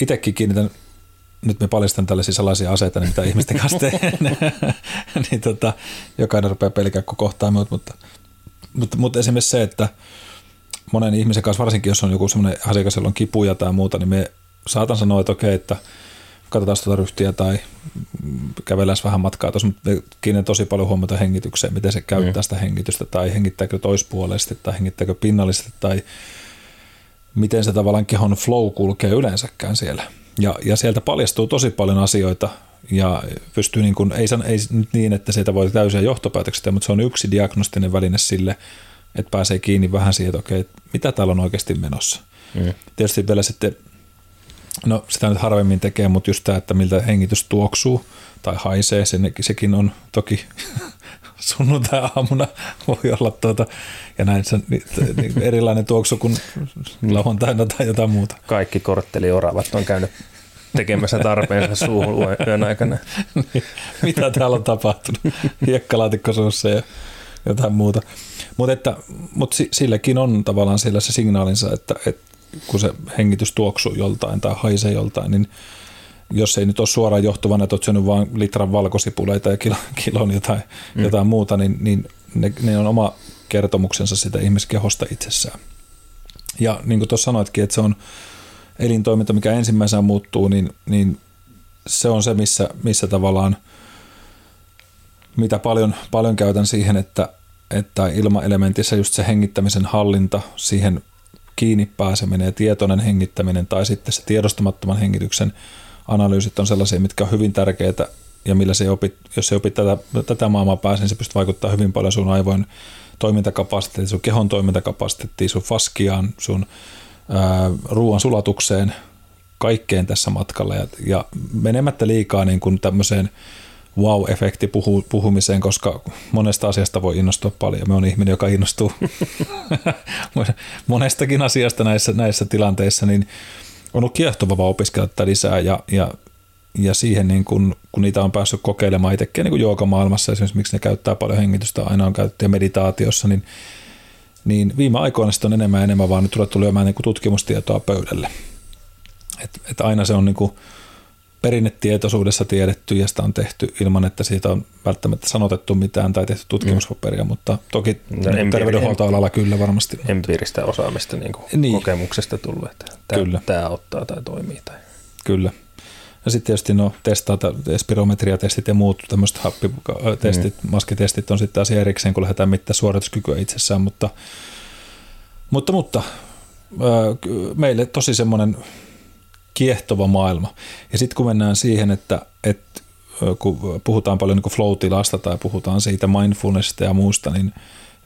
[SPEAKER 1] itsekin kiinnitän nyt me paljastan tällaisia salaisia aseita, niin mitä ihmisten kanssa teen, niin tota, jokainen rupeaa pelkää, kun kohtaa minut, mutta, mutta, mutta esimerkiksi se, että monen ihmisen kanssa, varsinkin jos on joku sellainen asiakas, jolla on kipuja tai muuta, niin me saatan sanoa, että okei, että katsotaan tuota ryhtiä tai kävellään vähän matkaa tuossa, mutta kiinnitän tosi paljon huomiota hengitykseen, miten se käyttää mm. sitä hengitystä tai hengittääkö toispuolisesti tai hengittääkö pinnallisesti tai miten se tavallaan kehon flow kulkee yleensäkään siellä. Ja, ja sieltä paljastuu tosi paljon asioita ja pystyy niin kuin, ei, ei nyt niin, että sieltä voi täysiä johtopäätöksiä, mutta se on yksi diagnostinen väline sille, että pääsee kiinni vähän siihen, että okei, mitä täällä on oikeasti menossa. Mm. Tietysti vielä sitten, no sitä nyt harvemmin tekee, mutta just tämä, että miltä hengitys tuoksuu tai haisee, sen, sekin on toki sunnuntai-aamuna voi olla tuota, ja näin se niin, erilainen tuoksu kuin lauantaina tai jotain muuta.
[SPEAKER 2] Kaikki korttelioravat on käynyt tekemässä tarpeensa suuhun yön aikana.
[SPEAKER 1] niin, mitä täällä on tapahtunut? Hiekkalaatikko suussa ja jotain muuta. Mutta että, mut silläkin on tavallaan siellä se signaalinsa, että, että kun se hengitys tuoksuu joltain tai haisee joltain, niin jos ei nyt ole suoraan johtuvan, että olet syönyt vain litran valkosipuleita ja kilon jotain, mm. jotain muuta, niin, niin ne, ne on oma kertomuksensa sitä ihmiskehosta itsessään. Ja niin kuin tuossa sanoitkin, että se on elintoiminta, mikä ensimmäisenä muuttuu, niin, niin se on se, missä, missä tavallaan, mitä paljon, paljon käytän siihen, että, että ilmaelementissä just se hengittämisen hallinta, siihen kiinni pääseminen ja tietoinen hengittäminen tai sitten se tiedostamattoman hengityksen analyysit on sellaisia, mitkä on hyvin tärkeitä ja millä se opit, jos se opit tätä, tätä maailmaa pääsen, niin se pystyy vaikuttaa hyvin paljon sun aivojen toimintakapasiteettiin, sun kehon toimintakapasiteettiin, sun faskiaan, sun ää, ruoan sulatukseen, kaikkeen tässä matkalla ja, ja menemättä liikaa niin kuin tämmöiseen wow-efekti puhu, puhumiseen, koska monesta asiasta voi innostua paljon. Me on ihminen, joka innostuu monestakin asiasta näissä, näissä tilanteissa, niin on ollut kiehtovaa opiskella tätä lisää ja, ja, ja siihen niin kun, kun niitä on päässyt kokeilemaan itsekin niin joogamaailmassa, esimerkiksi miksi ne käyttää paljon hengitystä, aina on käytetty meditaatiossa, niin, niin viime aikoina sitten on enemmän ja enemmän vaan nyt ruvettu lyömään niin tutkimustietoa pöydälle. Et, et aina se on niin kuin perinnetietoisuudessa tiedetty ja sitä on tehty ilman, että siitä on välttämättä sanotettu mitään tai tehty tutkimuspaperia, mm. mutta toki no, terveydenhuoltoalalla kyllä varmasti.
[SPEAKER 2] Empiiristä osaamista niin kuin niin. kokemuksesta tullut, että tämä, kyllä. tämä auttaa tai toimii. Tai.
[SPEAKER 1] Kyllä. Ja sitten tietysti no, testata, spirometriatestit ja muut tämmöiset happitestit, mm. maskitestit on sitten asia erikseen, kun lähdetään mitään suorituskykyä itsessään, mutta Mutta, mutta meille tosi semmoinen kiehtova maailma. Ja sitten kun mennään siihen, että, että kun puhutaan paljon niin flow-tilasta tai puhutaan siitä mindfulnessista ja muusta, niin,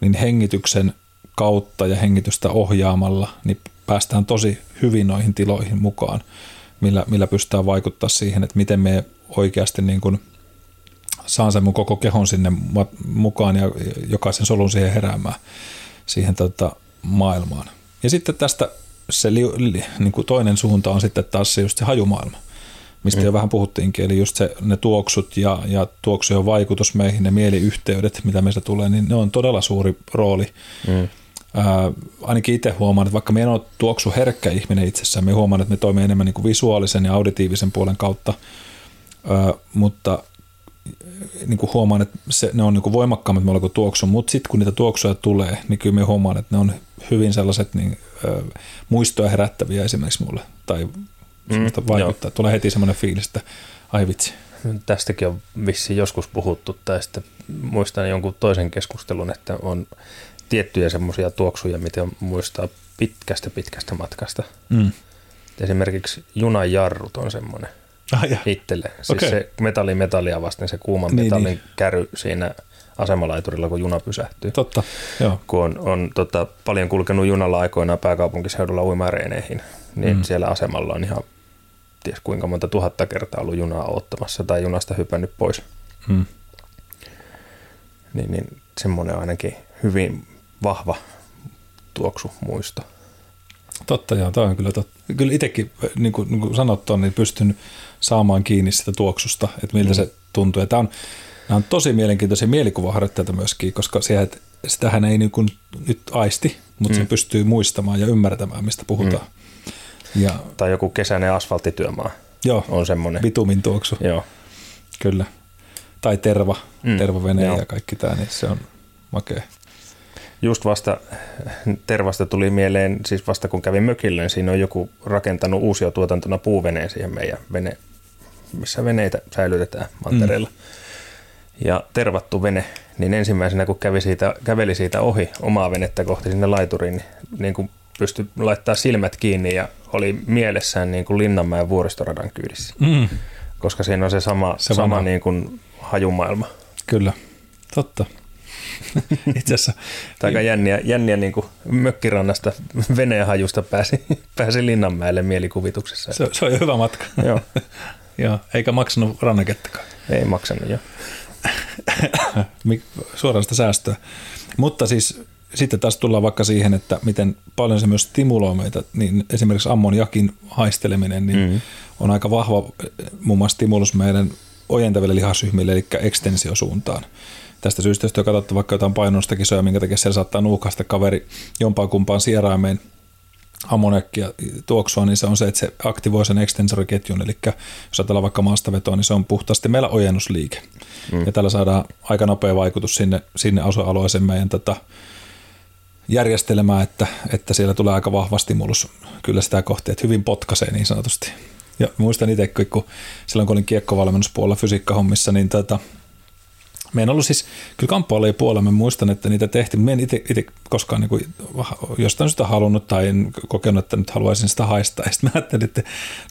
[SPEAKER 1] niin hengityksen kautta ja hengitystä ohjaamalla niin päästään tosi hyvin noihin tiloihin mukaan, millä, millä pystytään vaikuttaa siihen, että miten me oikeasti niin kuin saan sen mun koko kehon sinne mukaan ja jokaisen solun siihen heräämään siihen tota, maailmaan. Ja sitten tästä se li, li, niin kuin toinen suunta on sitten taas se just se hajumaailma, mistä mm. jo vähän puhuttiinkin, eli just se, ne tuoksut ja, ja tuoksujen vaikutus meihin, ne mieliyhteydet, mitä meistä tulee, niin ne on todella suuri rooli. Mm. Ää, ainakin itse huomaan, että vaikka me en ole tuoksu herkkä ihminen itsessään, me huomaan, että me toimii enemmän niin kuin visuaalisen ja auditiivisen puolen kautta, ää, mutta niin kuin huomaan, että se, ne on niin kuin voimakkaammat me kuin tuoksu, mutta sitten kun niitä tuoksuja tulee, niin kyllä me huomaan, että ne on hyvin sellaiset niin, ö, muistoja herättäviä esimerkiksi mulle, tai mm, vaikuttaa. Joo. Tulee heti semmoinen fiilis, että ai vitsi.
[SPEAKER 2] Tästäkin on vissi joskus puhuttu, tai sitten muistan jonkun toisen keskustelun, että on tiettyjä semmoisia tuoksuja, mitä muistaa pitkästä pitkästä matkasta. Mm. Esimerkiksi junajarrut on semmoinen ah, itselle. Siis okay. se metalli metallia vasten se kuuman niin, metallin niin. käry siinä asemalaiturilla, kun juna pysähtyy.
[SPEAKER 1] Totta, joo.
[SPEAKER 2] Kun on, on tota, paljon kulkenut junalla aikoinaan pääkaupunkiseudulla uimareeneihin, niin mm. siellä asemalla on ihan ties kuinka monta tuhatta kertaa ollut junaa ottamassa tai junasta hypännyt pois. Mm. Niin, niin semmoinen ainakin hyvin vahva tuoksu muisto.
[SPEAKER 1] Totta, joo, tämä on kyllä totta. Kyllä itsekin, niin kuin, niin kuin sanottu niin pystyn saamaan kiinni sitä tuoksusta, että miltä mm. se tuntuu. Ja tämä on, nämä on tosi mielenkiintoisia mielikuvaharjoitteita myöskin, koska siellä, että sitähän ei niin kuin nyt aisti, mutta mm. se pystyy muistamaan ja ymmärtämään, mistä puhutaan.
[SPEAKER 2] Mm. Ja, tai joku kesäinen asfalttityömaa
[SPEAKER 1] joo,
[SPEAKER 2] on semmoinen.
[SPEAKER 1] Vitumin tuoksu.
[SPEAKER 2] Joo.
[SPEAKER 1] Kyllä. Tai terva, mm. tervavene ja kaikki tämä, niin se on makea
[SPEAKER 2] just vasta Tervasta tuli mieleen, siis vasta kun kävin mökille, niin siinä on joku rakentanut uusia tuotantona puuveneen siihen meidän vene, missä veneitä säilytetään mantereella. Mm. Ja tervattu vene, niin ensimmäisenä kun kävi siitä, käveli siitä ohi omaa venettä kohti sinne laituriin, niin, niin kuin pystyi laittaa silmät kiinni ja oli mielessään niin kuin Linnanmäen vuoristoradan kyydissä. Mm. Koska siinä on se sama, se sama niin kuin hajumaailma.
[SPEAKER 1] Kyllä, totta. Itse asiassa.
[SPEAKER 2] Aika jänniä, jänniä niin kuin mökkirannasta veneen hajusta pääsi, pääsi Linnanmäelle mielikuvituksessa.
[SPEAKER 1] Se, se on hyvä matka.
[SPEAKER 2] Joo.
[SPEAKER 1] joo. Eikä maksanut rannakettakaan.
[SPEAKER 2] Ei maksanut, joo.
[SPEAKER 1] Suoraan sitä säästöä. Mutta siis sitten taas tullaan vaikka siihen, että miten paljon se myös stimuloi meitä, niin esimerkiksi ammoniakin haisteleminen niin mm. on aika vahva muun muassa stimulus meidän ojentaville lihasryhmille, eli ekstensiosuuntaan tästä syystä, jos katsotte vaikka jotain painostakisoja, minkä takia siellä saattaa nuuhkaista kaveri jompaan kumpaan sieraimeen ammoniakkia tuoksua, niin se on se, että se aktivoi sen ekstensoriketjun, eli jos ajatellaan vaikka maastavetoa, niin se on puhtaasti meillä ojennusliike. Mm. Ja tällä saadaan aika nopea vaikutus sinne, sinne osa-alueeseen meidän tätä tota järjestelmää, että, että siellä tulee aika vahva stimulus kyllä sitä kohti, että hyvin potkaisee niin sanotusti. Ja muistan itse, kun silloin kun olin kiekkovalmennuspuolella fysiikkahommissa, niin tätä, me en ollut siis, kyllä kamppailla puolella, mä muistan, että niitä tehtiin, mä en itse, koskaan niin kuin, jostain sitä halunnut tai en kokenut, että nyt haluaisin sitä haistaa. Ja sitten mä ajattelin, että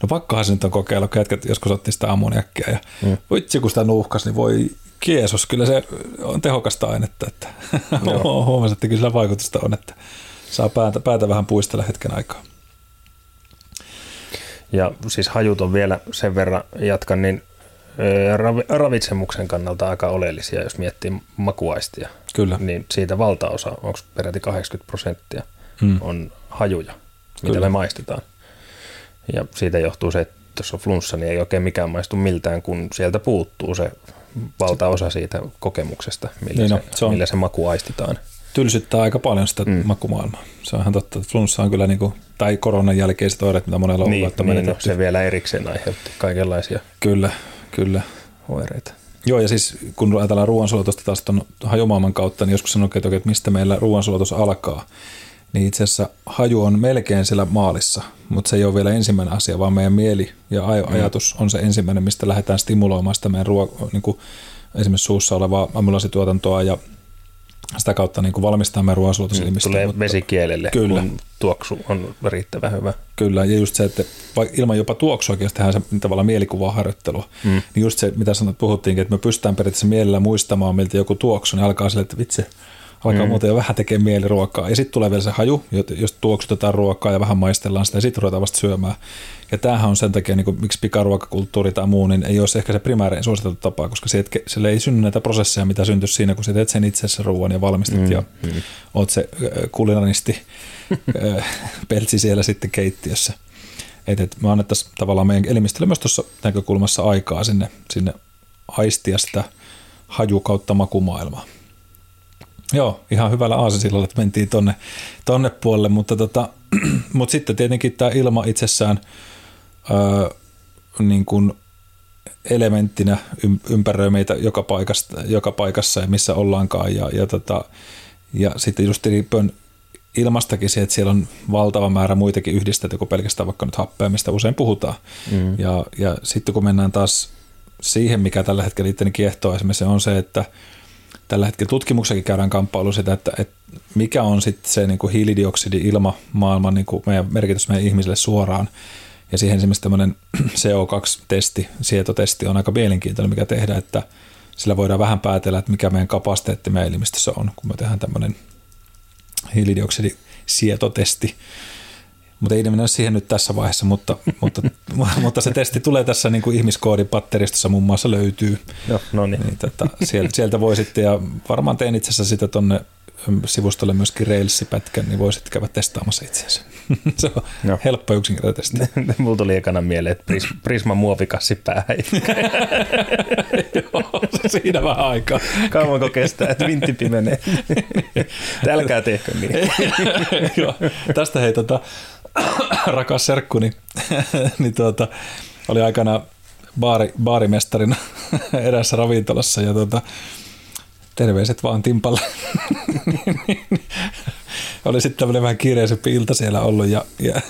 [SPEAKER 1] no pakkohan se nyt on kokeilla, kun jätkät joskus otti sitä ammoniakkia ja mm. vitsi kun sitä nuuhkas, niin voi kiesus, kyllä se on tehokasta ainetta, että huomasin, että kyllä sillä vaikutusta on, että saa päätä, päätä vähän puistella hetken aikaa.
[SPEAKER 2] Ja siis hajut on vielä sen verran, jatkan, niin ravitsemuksen kannalta aika oleellisia, jos miettii makuaistia.
[SPEAKER 1] Kyllä.
[SPEAKER 2] Niin siitä valtaosa, onko peräti 80 prosenttia, hmm. on hajuja, mitä Kyllä. me maistetaan. Ja siitä johtuu se, että jos on flunssa, niin ei oikein mikään maistu miltään, kun sieltä puuttuu se valtaosa siitä kokemuksesta, millä, niin no, se, on, millä se maku aistitaan.
[SPEAKER 1] Tylsyttää aika paljon sitä mm. makumaailmaa. Se on ihan totta, että flunssa on kyllä, niin kuin, tai koronan jälkeiset oireet, mitä monella on
[SPEAKER 2] niin, ollut. Niin, no, se vielä erikseen aiheutti kaikenlaisia.
[SPEAKER 1] Kyllä, Kyllä.
[SPEAKER 2] oireita.
[SPEAKER 1] Joo, ja siis kun ajatellaan ruoansulatusta taas tuon hajumaailman kautta, niin joskus sanoo, että, että mistä meillä ruoansulatus alkaa, niin itse asiassa haju on melkein siellä maalissa, mutta se ei ole vielä ensimmäinen asia, vaan meidän mieli ja mm. ajatus on se ensimmäinen, mistä lähdetään stimuloimaan sitä meidän ruo- niin kuin esimerkiksi suussa olevaa amylasituotantoa ja sitä kautta niin kuin valmistaa meidän ruoansulatus
[SPEAKER 2] Tulee mutta, vesikielelle,
[SPEAKER 1] kyllä.
[SPEAKER 2] kun tuoksu on riittävän hyvä.
[SPEAKER 1] Kyllä, ja just se, että ilman jopa tuoksuakin, jos tehdään se tavallaan mielikuvaharjoittelua, mm. niin just se, mitä sanot, puhuttiinkin, että me pystytään periaatteessa mielellä muistamaan, miltä joku tuoksu, niin alkaa sille, että vitsi, alkaa mm. muuten jo vähän tekemään mieli ruokaa. Ja sitten tulee vielä se haju, jos tuoksutetaan ruokaa ja vähän maistellaan sitä ja sitten ruvetaan vasta syömään. Ja tämähän on sen takia, niin kuin, miksi pikaruokakulttuuri tai muu, niin ei ole ehkä se primäärin suositeltu tapa, koska se, sille ei synny näitä prosesseja, mitä syntyisi siinä, kun sä teet sen itse sen ruoan ja valmistat mm, ja mm. oot se kulinaristi peltsi siellä sitten keittiössä. Et, et me annettaisiin tavallaan meidän elimistölle myös tuossa näkökulmassa aikaa sinne, sinne aistia sitä haju kautta makumaailmaa. Joo, ihan hyvällä aasisillalla, että mentiin tonne, tonne puolelle, mutta, tota, mutta sitten tietenkin tämä ilma itsessään öö, niin kuin elementtinä ympäröi meitä joka, paikasta, joka paikassa ja missä ollaankaan. Ja, ja, tota, ja sitten just riippuen ilmastakin se, että siellä on valtava määrä muitakin yhdistetty kuin pelkästään vaikka nyt happea, mistä usein puhutaan. Mm. Ja, ja sitten kun mennään taas siihen, mikä tällä hetkellä itseäni kiehtoo esimerkiksi, on se, että – tällä hetkellä tutkimuksellakin käydään kamppailu sitä, että, että mikä on sitten se niin kuin hiilidioksidi-ilma maailman niin kuin meidän merkitys meidän ihmisille suoraan. Ja siihen esimerkiksi tämmöinen CO2-testi, sietotesti on aika mielenkiintoinen, mikä tehdään, että sillä voidaan vähän päätellä, että mikä meidän kapasiteetti meidän elimistössä on, kun me tehdään tämmöinen hiilidioksidisietotesti. Mutta ei mennä siihen nyt tässä vaiheessa, mutta, mutta, mutta se testi tulee tässä niin kuin ihmiskoodipatteristossa muun muassa löytyy.
[SPEAKER 2] Joo, no niin.
[SPEAKER 1] niin tota, sieltä, sieltä voi sitten, ja varmaan tein itse asiassa sitä tuonne sivustolle myöskin Rails-pätkän, niin voisit käydä testaamassa itseänsä. se on no. helppo yksinkertaisesti.
[SPEAKER 2] Mulla tuli ekana mieleen, että Pris, Prisma muovikassi päähän.
[SPEAKER 1] Joo, siinä vähän aikaa.
[SPEAKER 2] Kauanko kestää, että vintti pimenee. Älkää tehkö niin.
[SPEAKER 1] Joo, tästä hei tota, rakas serkkuni, niin tuota, oli aikana baari, baarimestarina erässä ravintolassa ja tuota, terveiset vaan Timpalle. oli sitten tämmöinen vähän kiireisempi ilta siellä ollut ja, ja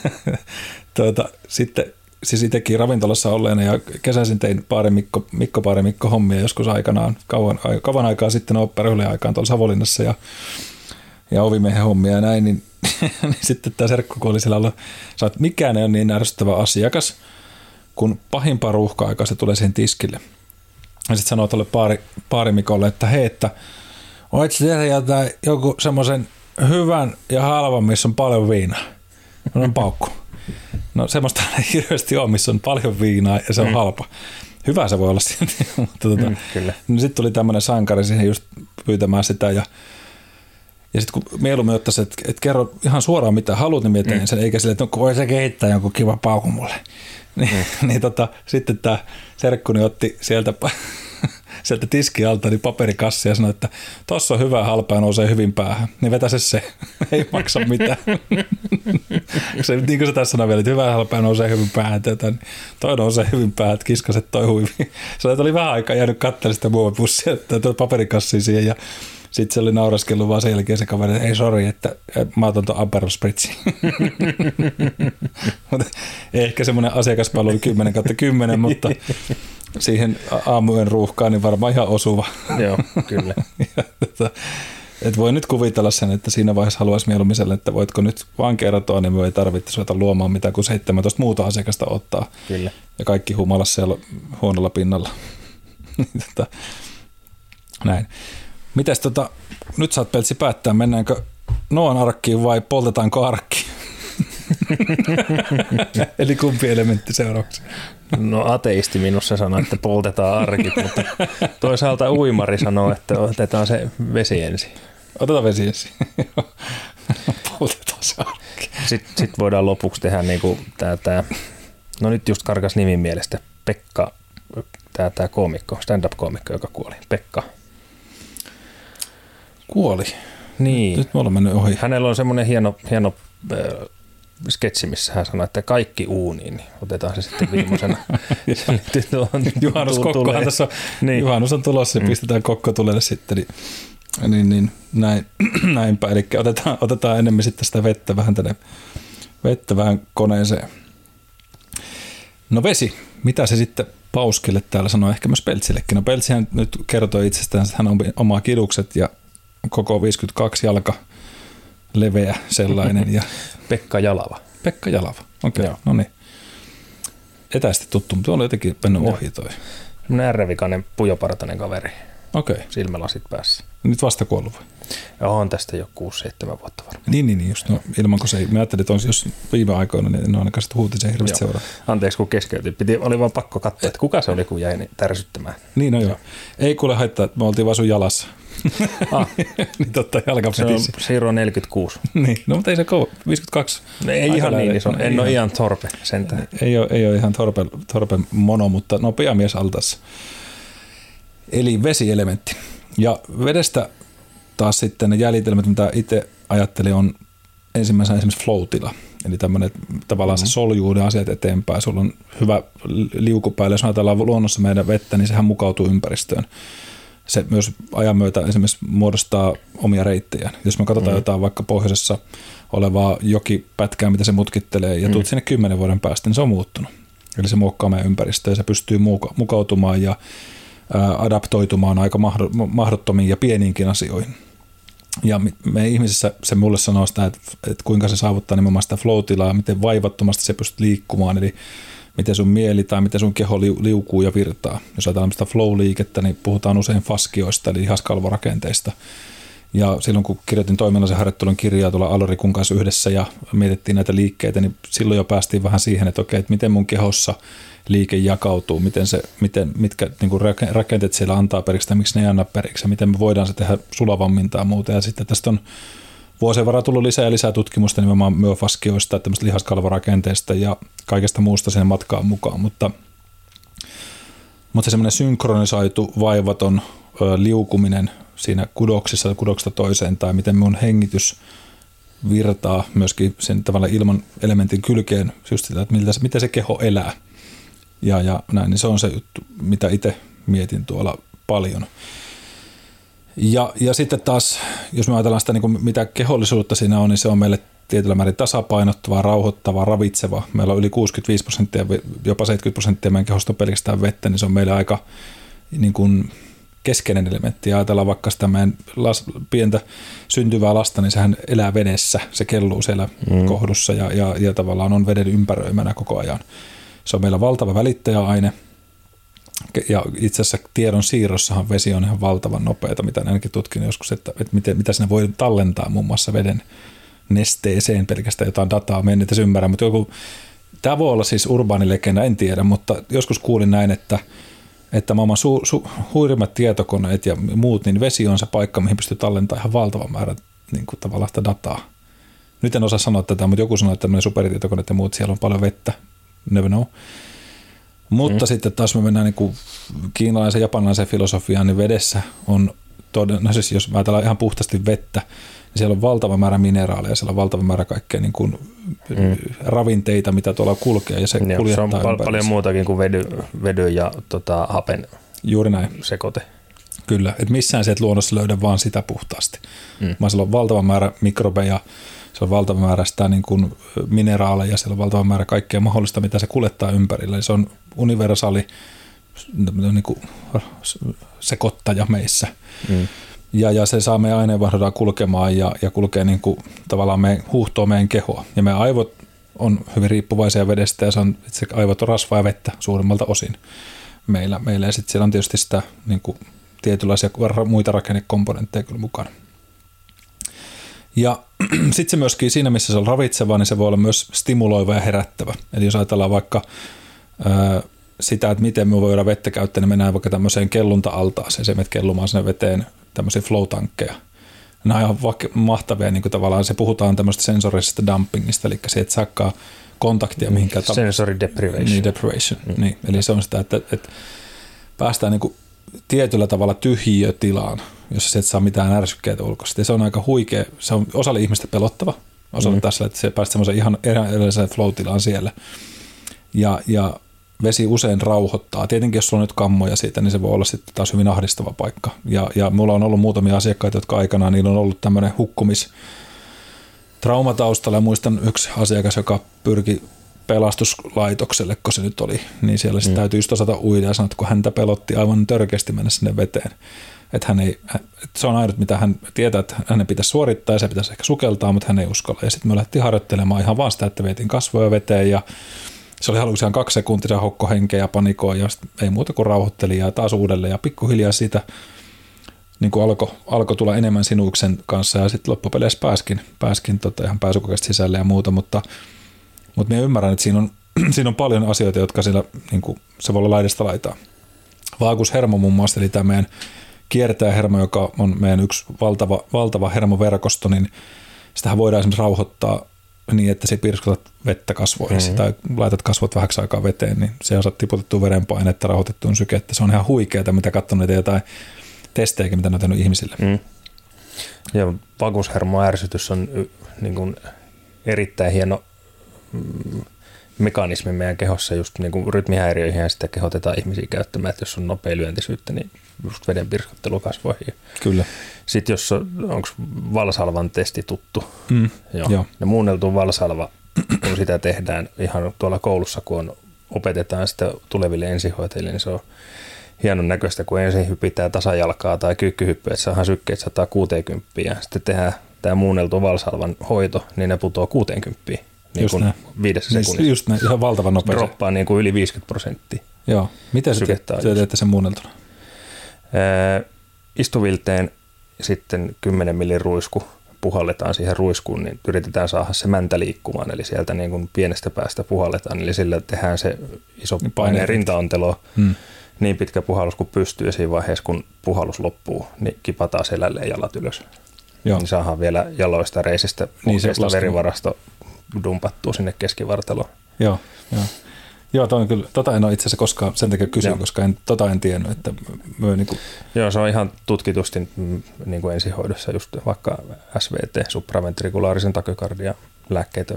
[SPEAKER 1] tuota, sitten siis itsekin ravintolassa olleena ja kesäisin tein paari Mikko, Mikko paari Mikko hommia joskus aikanaan, kauan, kauan aikaa sitten oopperoille aikaan tuolla Savonlinnassa ja, ja ovimiehen hommia ja näin, niin niin sitten tämä serkku, kun oli siellä ollut, että mikään ei ole niin ärsyttävä asiakas, kun pahimpaa ruuhka-aikaa se tulee siihen tiskille. Ja sitten sanoo tuolle paari, paarimikolle, että hei, että voit tehdä jotain, joku semmoisen hyvän ja halvan, missä on paljon viinaa. On paukku. No semmoista ei hirveästi ole, missä on paljon viinaa ja se on mm. halpa. Hyvä se voi olla silti, mutta tota, mm, kyllä. Niin sitten tuli tämmöinen sankari siihen just pyytämään sitä ja ja sitten kun mieluummin ottaisi, että, että kerro ihan suoraan mitä haluat, niin mietin mm. sen, eikä sille, että no, voi se kehittää jonkun kiva pauku mulle. Niin, mm. niin tota, sitten tämä serkkuni otti sieltä, sieltä tiski alta niin paperikassi ja sanoi, että tossa on hyvä halpa ja nousee hyvin päähän. Niin vetä se, ei maksa mitään. se, niin kuin se tässä sanoi vielä, että hyvä halpa ja nousee hyvin päähän. Tätä, niin toi nousee hyvin päähän, että kiskaset toi huivi. Se oli vähän aikaa jäänyt katselemaan sitä muovipussia, että paperikassia siihen ja sitten se oli nauraskellut vaan sen jälkeen se kaveri, että ei sori, että mä otan tuon Aperol Spritzi. ehkä semmoinen asiakaspalvelu 10 kautta 10, mutta siihen aamujen ruuhkaan niin varmaan ihan osuva.
[SPEAKER 2] Joo, kyllä. ja,
[SPEAKER 1] tota, et voi nyt kuvitella sen, että siinä vaiheessa haluaisi mieluummin että voitko nyt vaan kertoa, niin me ei tarvitse ruveta luomaan mitä kuin 17 muuta asiakasta ottaa.
[SPEAKER 2] Kyllä.
[SPEAKER 1] Ja kaikki humalassa siellä huonolla pinnalla. tota, näin. Mites tota, nyt saat Peltsi päättää, mennäänkö Noan arkkiin vai poltetaanko arkki? Eli kumpi elementti seuraavaksi?
[SPEAKER 2] No ateisti minussa sanoo, että poltetaan arkit, mutta toisaalta uimari sanoo, että otetaan se vesi ensin.
[SPEAKER 1] Otetaan vesi ensin. poltetaan se arkki.
[SPEAKER 2] Sitten sit voidaan lopuksi tehdä niin kuin tää, tää, no nyt just karkas nimin mielestä, Pekka, tämä tää koomikko, stand-up-koomikko, joka kuoli, Pekka
[SPEAKER 1] kuoli.
[SPEAKER 2] Niin.
[SPEAKER 1] Nyt me ollaan mennyt ohi.
[SPEAKER 2] Hänellä on semmoinen hieno, hieno äh, sketsi, missä hän sanoi, että kaikki uuniin, niin otetaan se sitten viimeisenä.
[SPEAKER 1] Juhannus Kokkohan tässä niin. Juhannus on tulossa ja mm. pistetään Kokko tulelle sitten, niin, niin, niin näin, näinpä. Eli otetaan, otetaan enemmän sitten sitä vettä vähän tänne, vettä vähän koneeseen. No vesi, mitä se sitten Pauskille täällä sanoi, ehkä myös Peltsillekin. No Peltsihän nyt kertoi itsestään, että hän on omaa kidukset ja koko 52 jalka leveä sellainen. Ja
[SPEAKER 2] Pekka Jalava.
[SPEAKER 1] Pekka Jalava, okei, okay, no niin. Etäisesti tuttu, mutta on jotenkin mennyt ohi toi.
[SPEAKER 2] Semmoinen pujopartainen kaveri.
[SPEAKER 1] Okei, okay.
[SPEAKER 2] Silmälasit päässä.
[SPEAKER 1] nyt vasta kuollut vai?
[SPEAKER 2] Ja on tästä jo 6-7 vuotta varmaan.
[SPEAKER 1] Niin, niin, niin just. No, ilman kun se mä ajattelin, että on, jos viime aikoina, niin en ole ainakaan sitä uutisia hirveästi seuraa.
[SPEAKER 2] Anteeksi kun keskeytin. Piti, oli vaan pakko katsoa, että kuka se oli, kun jäi niin tärsyttämään.
[SPEAKER 1] Niin, no joo. Ei kuule haittaa, että me oltiin vaan sun jalassa.
[SPEAKER 2] Ah,
[SPEAKER 1] niin totta,
[SPEAKER 2] se on. Siro 46.
[SPEAKER 1] Niin, no mutta ei se koo, 52.
[SPEAKER 2] No, ei
[SPEAKER 1] Aika
[SPEAKER 2] ihan niin iso. En
[SPEAKER 1] Ei
[SPEAKER 2] ole
[SPEAKER 1] ihan.
[SPEAKER 2] ihan torpe sentään.
[SPEAKER 1] Ei ole, ei ole ihan torpe, torpe mono, mutta nopea mies altas. Eli vesielementti. Ja vedestä taas sitten ne jäljitelmät, mitä itse ajattelin, on ensimmäisenä esimerkiksi flow-tila. Eli tämmöinen tavallaan mm-hmm. se soljuu ne asiat eteenpäin. Sulla on hyvä liukupäälä. Jos ajatellaan luonnossa meidän vettä, niin sehän mukautuu ympäristöön. Se myös ajan myötä esimerkiksi muodostaa omia reittejä. Jos me katsotaan mm. jotain vaikka pohjoisessa olevaa jokipätkää, mitä se mutkittelee, ja tuut sinne kymmenen vuoden päästä, niin se on muuttunut. Eli se muokkaa meidän ympäristöä ja se pystyy muka- mukautumaan ja adaptoitumaan aika mahdo- mahdottomiin ja pieniinkin asioihin. Ja me ihmisissä se mulle sanoo sitä, että, että kuinka se saavuttaa nimenomaan sitä flow-tilaa, miten vaivattomasti se pystyt liikkumaan, eli miten sun mieli tai miten sun keho liu- liukuu ja virtaa. Jos ajatellaan sitä flow-liikettä, niin puhutaan usein faskioista, eli lihaskalvorakenteista. Ja silloin kun kirjoitin toiminnallisen harjoittelun kirjaa tuolla Alorikun kanssa yhdessä ja mietittiin näitä liikkeitä, niin silloin jo päästiin vähän siihen, että okei, että miten mun kehossa liike jakautuu, miten se, miten, mitkä niin kuin rake- rakenteet siellä antaa periksi tai miksi ne ei anna periksi ja miten me voidaan se tehdä sulavammin tai muuta. Ja sitten tästä on vuosien varrella tullut lisää ja lisää tutkimusta nimenomaan myofaskioista, tämmöistä lihaskalvorakenteista ja kaikesta muusta sen matkaan mukaan, mutta mutta se semmoinen synkronisoitu, vaivaton ö, liukuminen siinä kudoksissa kudoksesta toiseen tai miten mun hengitys virtaa myöskin sen tavalla ilman elementin kylkeen, just sitä, että miltä se, miten se keho elää. Ja, ja näin, niin se on se juttu, mitä itse mietin tuolla paljon. Ja, ja sitten taas, jos me ajatellaan sitä, niin kuin mitä kehollisuutta siinä on, niin se on meille tietyllä määrin tasapainottavaa, rauhoittavaa, ravitsevaa. Meillä on yli 65 prosenttia, jopa 70 prosenttia meidän kehosta on pelkästään vettä, niin se on meille aika niin kuin keskeinen elementti. Ja ajatellaan vaikka sitä meidän las, pientä syntyvää lasta, niin sehän elää vedessä, se kelluu siellä mm. kohdussa ja, ja, ja tavallaan on veden ympäröimänä koko ajan. Se on meillä valtava välittäjäaine, ja itse asiassa tiedon siirrossahan vesi on ihan valtavan nopeata, mitä ainakin tutkin joskus, että, että miten, mitä sinne voi tallentaa muun muassa veden nesteeseen pelkästään jotain dataa, me en edes ymmärrä, mutta joku, tämä voi olla siis urbaanilegenda, en tiedä, mutta joskus kuulin näin, että, että maailman su, su, huirimmat tietokoneet ja muut, niin vesi on se paikka, mihin pystyy tallentamaan ihan valtavan määrän niin kuin tavallaan sitä dataa. Nyt en osaa sanoa tätä, mutta joku sanoi, että tämmöinen supertietokoneet ja muut, siellä on paljon vettä, never know. Mutta mm. sitten taas me mennään niin kuin kiinalaisen ja japanilaisen filosofiaan, niin vedessä on, toden, no siis jos ajatellaan ihan puhtaasti vettä, niin siellä on valtava määrä mineraaleja, siellä on valtava määrä kaikkea niin kuin mm. ravinteita, mitä tuolla kulkee ja se
[SPEAKER 2] se
[SPEAKER 1] kuljettaa
[SPEAKER 2] on pal- paljon muutakin kuin vedy, vedy ja tota, hapen
[SPEAKER 1] Juuri näin,
[SPEAKER 2] sekoite.
[SPEAKER 1] kyllä. Et missään se et luonnossa löydä vaan sitä puhtaasti, mm. vaan siellä on valtava määrä mikrobeja, se on valtava määrä sitä niin kuin mineraaleja, siellä on valtava määrä kaikkea mahdollista, mitä se kuljettaa ympärillä. Ja se on universaali niin kuin sekoittaja meissä. Mm. Ja, ja se saa meidän aineenvaihduntaa kulkemaan ja, ja kulkee niin kuin, tavallaan meidän, huuhtoo meidän kehoa. Ja meidän aivot on hyvin riippuvaisia vedestä ja se on, itse aivot on rasvaa ja vettä suurimmalta osin meillä. meillä. Ja sitten siellä on tietysti sitä niin kuin, tietynlaisia muita rakennekomponentteja kyllä mukana. Ja sitten se myöskin siinä, missä se on ravitseva, niin se voi olla myös stimuloiva ja herättävä. Eli jos ajatellaan vaikka sitä, että miten me voidaan vettä käyttää, niin mennään vaikka tämmöiseen kellunta-altaaseen, se menet kellumaan sinne veteen tämmöisiä flow-tankkeja. Nämä on ihan mahtavia, niin kuin tavallaan se puhutaan tämmöistä sensorisesta dumpingista, eli se, että saakkaa kontaktia mihinkään.
[SPEAKER 2] Sensory deprivation.
[SPEAKER 1] Niin, deprivation. Mm. Niin, eli se on sitä, että, että päästään niin kuin tietyllä tavalla tyhjiötilaan, jossa se et saa mitään ärsykkeitä ulkoista. Ja se on aika huikea, se on osalle ihmistä pelottava, osalle mm. tässä, että se päästään semmoisen ihan erilaiseen flow-tilaan siellä. Ja, ja vesi usein rauhoittaa. Tietenkin jos sulla on nyt kammoja siitä, niin se voi olla sitten taas hyvin ahdistava paikka. Ja, ja mulla on ollut muutamia asiakkaita, jotka aikanaan, niillä on ollut tämmöinen hukkumis traumataustalla. Ja muistan yksi asiakas, joka pyrki pelastuslaitokselle, kun se nyt oli, niin siellä mm. täytyy just osata uida ja sanoa, että kun häntä pelotti aivan törkeästi mennä sinne veteen. Että hän ei, että se on ainut, mitä hän tietää, että hänen pitäisi suorittaa ja se pitäisi ehkä sukeltaa, mutta hän ei uskalla. Ja sitten me lähdettiin harjoittelemaan ihan vaan sitä, että vietiin kasvoja veteen ja se oli haluksi ihan kaksi sekuntia hokko henkeä ja panikoi ja ei muuta kuin rauhoitteli ja taas uudelleen ja pikkuhiljaa siitä niin kuin alkoi alko tulla enemmän sinuksen kanssa ja sitten loppupeleissä pääskin, pääskin tota ihan pääsykokeesta sisälle ja muuta, mutta, mutta minä ymmärrän, että siinä on, siinä on paljon asioita, jotka siellä, niin kuin, se voi olla laidasta laitaa. Vaakushermo muun muassa, eli tämä meidän kiertäjähermo, joka on meidän yksi valtava, valtava hermoverkosto, niin sitähän voidaan esimerkiksi rauhoittaa niin, että se pirskutat vettä kasvoihin mm-hmm. tai laitat kasvot vähäksi aikaa veteen, niin se saat tiputettua verenpainetta, rauhoitettuun sykettä. Se on ihan huikeaa, mitä katsonut jotain testejä, mitä ne on tehnyt ihmisille. Mm.
[SPEAKER 2] Ja vakuushermoärsytys on niin kuin erittäin hieno mm, mekanismi meidän kehossa just niin kuin rytmihäiriöihin ja sitä kehotetaan ihmisiä käyttämään, että jos on nopea lyöntisyyttä, niin just veden pirskottelu kasvoihin.
[SPEAKER 1] Kyllä.
[SPEAKER 2] Sitten jos on, onko valsalvan testi tuttu? Mm, joo. joo. Ja muunneltu valsalva, kun sitä tehdään ihan tuolla koulussa, kun on, opetetaan sitä tuleville ensihoitajille, niin se on hienon näköistä, kun ensin hypitään tasajalkaa tai kyykkyhyppyä, että saadaan sykkeet 160 ja sitten tehdään tämä muunneltu valsalvan hoito, niin ne putoaa 60 niin just kuin näin. viidessä niin, sekunnissa.
[SPEAKER 1] Just näin, ihan valtavan nopeasti.
[SPEAKER 2] Droppaa niin kuin yli 50 prosenttia.
[SPEAKER 1] Joo. Miten se teette sen muunneltuna?
[SPEAKER 2] istuvilteen sitten 10 millin ruisku puhalletaan siihen ruiskuun, niin yritetään saada se mäntä liikkumaan, eli sieltä niin kuin pienestä päästä puhalletaan, eli sillä tehdään se iso niin paineen rintaontelo, hmm. niin pitkä puhallus kuin pystyy, ja siinä vaiheessa kun puhallus loppuu, niin kipataan selälle jalat ylös. Joo. Niin saadaan vielä jaloista reisistä niin se verivarasto dumpattua sinne keskivartaloon.
[SPEAKER 1] Joo, joo. Joo, toi on kyllä, tota en ole itse asiassa koskaan sen takia kysyä, koska en, tota en tiennyt. Että myö, niin kuin...
[SPEAKER 2] Joo, se on ihan tutkitusti mm, niin kuin ensihoidossa just vaikka SVT, supraventrikulaarisen takykardia, lääkkeitä,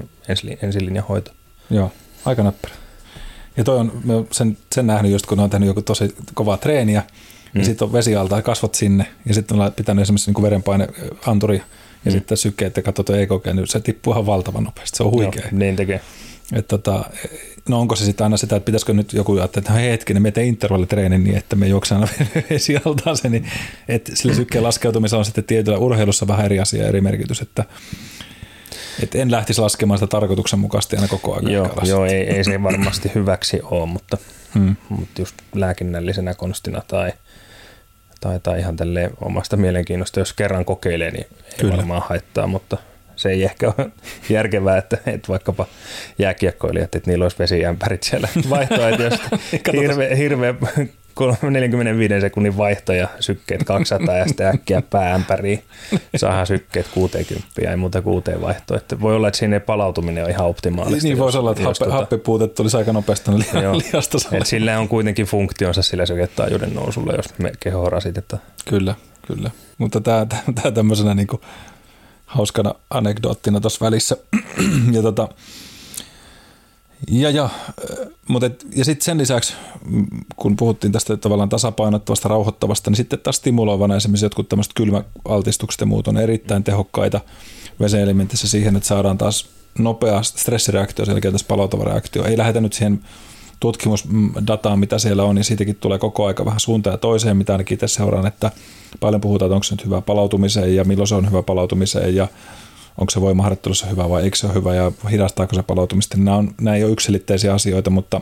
[SPEAKER 2] ensilinjahoito.
[SPEAKER 1] Joo, aika näppärä. Ja toi on sen, sen nähnyt just, kun on tehnyt joku tosi kovaa treeniä, mm. ja sitten on vesialta kasvot sinne, ja sitten on pitänyt esimerkiksi niin verenpaineanturi, ja mm. sitten sykkeet ja katsot EKG, niin se tippuu ihan valtavan nopeasti. Se on huikea. Joo,
[SPEAKER 2] niin tekee.
[SPEAKER 1] Että tota, no onko se sitten aina sitä, että pitäisikö nyt joku ajatella, että hetkinen, me teemme intervallitreeni niin, että me juoksemme aina vesialtaan se, niin että sillä sykkeen laskeutumisella on sitten tietyllä urheilussa vähän eri asia eri merkitys, että että en lähtisi laskemaan sitä tarkoituksenmukaisesti aina koko ajan.
[SPEAKER 2] Joo, joo ei, ei, se varmasti hyväksi ole, mutta, hmm. mutta just lääkinnällisenä konstina tai, tai, tai ihan tälleen omasta mielenkiinnosta, jos kerran kokeilee, niin ei Kyllä. varmaan haittaa, mutta – se ei ehkä ole järkevää, että, että vaikkapa jääkiekkoilijat, että niillä olisi vesiämpärit siellä vaihtoehtoja, hirveä, hirveä 45 sekunnin vaihto ja sykkeet 200 ja sitten äkkiä pääämpäriin saadaan sykkeet 60 ja ei muuta kuuteen vaihtoa. Että voi olla, että siinä palautuminen on ihan optimaalista.
[SPEAKER 1] Niin voisi olla, että happe, tuota, happipuute tulisi aika nopeasti li- liasta
[SPEAKER 2] Et sillä on kuitenkin funktionsa sillä syketaajuuden nousulla, jos me keho rasitetaan.
[SPEAKER 1] Kyllä, kyllä. Mutta tämä, tämä tämmöisenä niin kuin hauskana anekdoottina tuossa välissä. ja tota, ja, ja, mutta et, ja sitten sen lisäksi, kun puhuttiin tästä tavallaan tasapainottavasta, rauhoittavasta, niin sitten taas stimuloivana esimerkiksi jotkut tämmöiset kylmäaltistukset ja muut on erittäin tehokkaita veseelimentissä siihen, että saadaan taas nopea stressireaktio, selkeä tässä reaktio. Ei lähdetä nyt siihen tutkimusdataan, mitä siellä on, niin siitäkin tulee koko aika vähän suuntaan toiseen, mitä ainakin tässä seuraan, että paljon puhutaan, että onko se nyt hyvä palautumiseen ja milloin se on hyvä palautumiseen ja onko se voimaharjoittelussa hyvä vai eikö se ole hyvä ja hidastaako se palautumista. Nämä, on, nämä ei ole yksilitteisiä asioita, mutta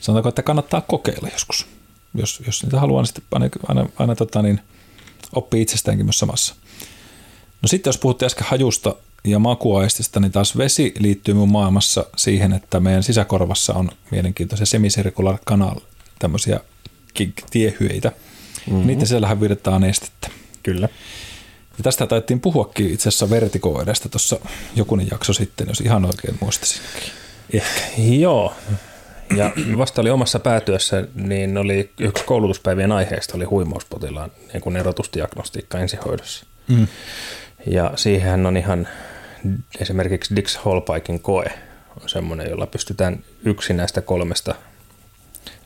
[SPEAKER 1] sanotaanko, että kannattaa kokeilla joskus. Jos, jos niitä haluaa, niin sitten aina, aina, aina tota, niin oppii itsestäänkin myös samassa. No sitten jos puhuttiin äsken hajusta ja makuaistista, niin taas vesi liittyy mun maailmassa siihen, että meidän sisäkorvassa on mielenkiintoisia semicircular canal, tämmöisiä tiehyitä. Mm-hmm. Niiden sisällähän virtaa estettä.
[SPEAKER 2] Kyllä.
[SPEAKER 1] Ja tästä taittiin puhuakin itse asiassa vertikoidesta tuossa jokunen jakso sitten, jos ihan oikein muistasin.
[SPEAKER 2] Ehkä. Joo. Ja vasta oli omassa päätyössä, niin oli yksi koulutuspäivien aiheesta oli huimauspotilaan niin kuin erotusdiagnostiikka ensihoidossa. Mm. Ja siihen on ihan esimerkiksi Dix Holpaikin koe on semmoinen, jolla pystytään yksi näistä kolmesta,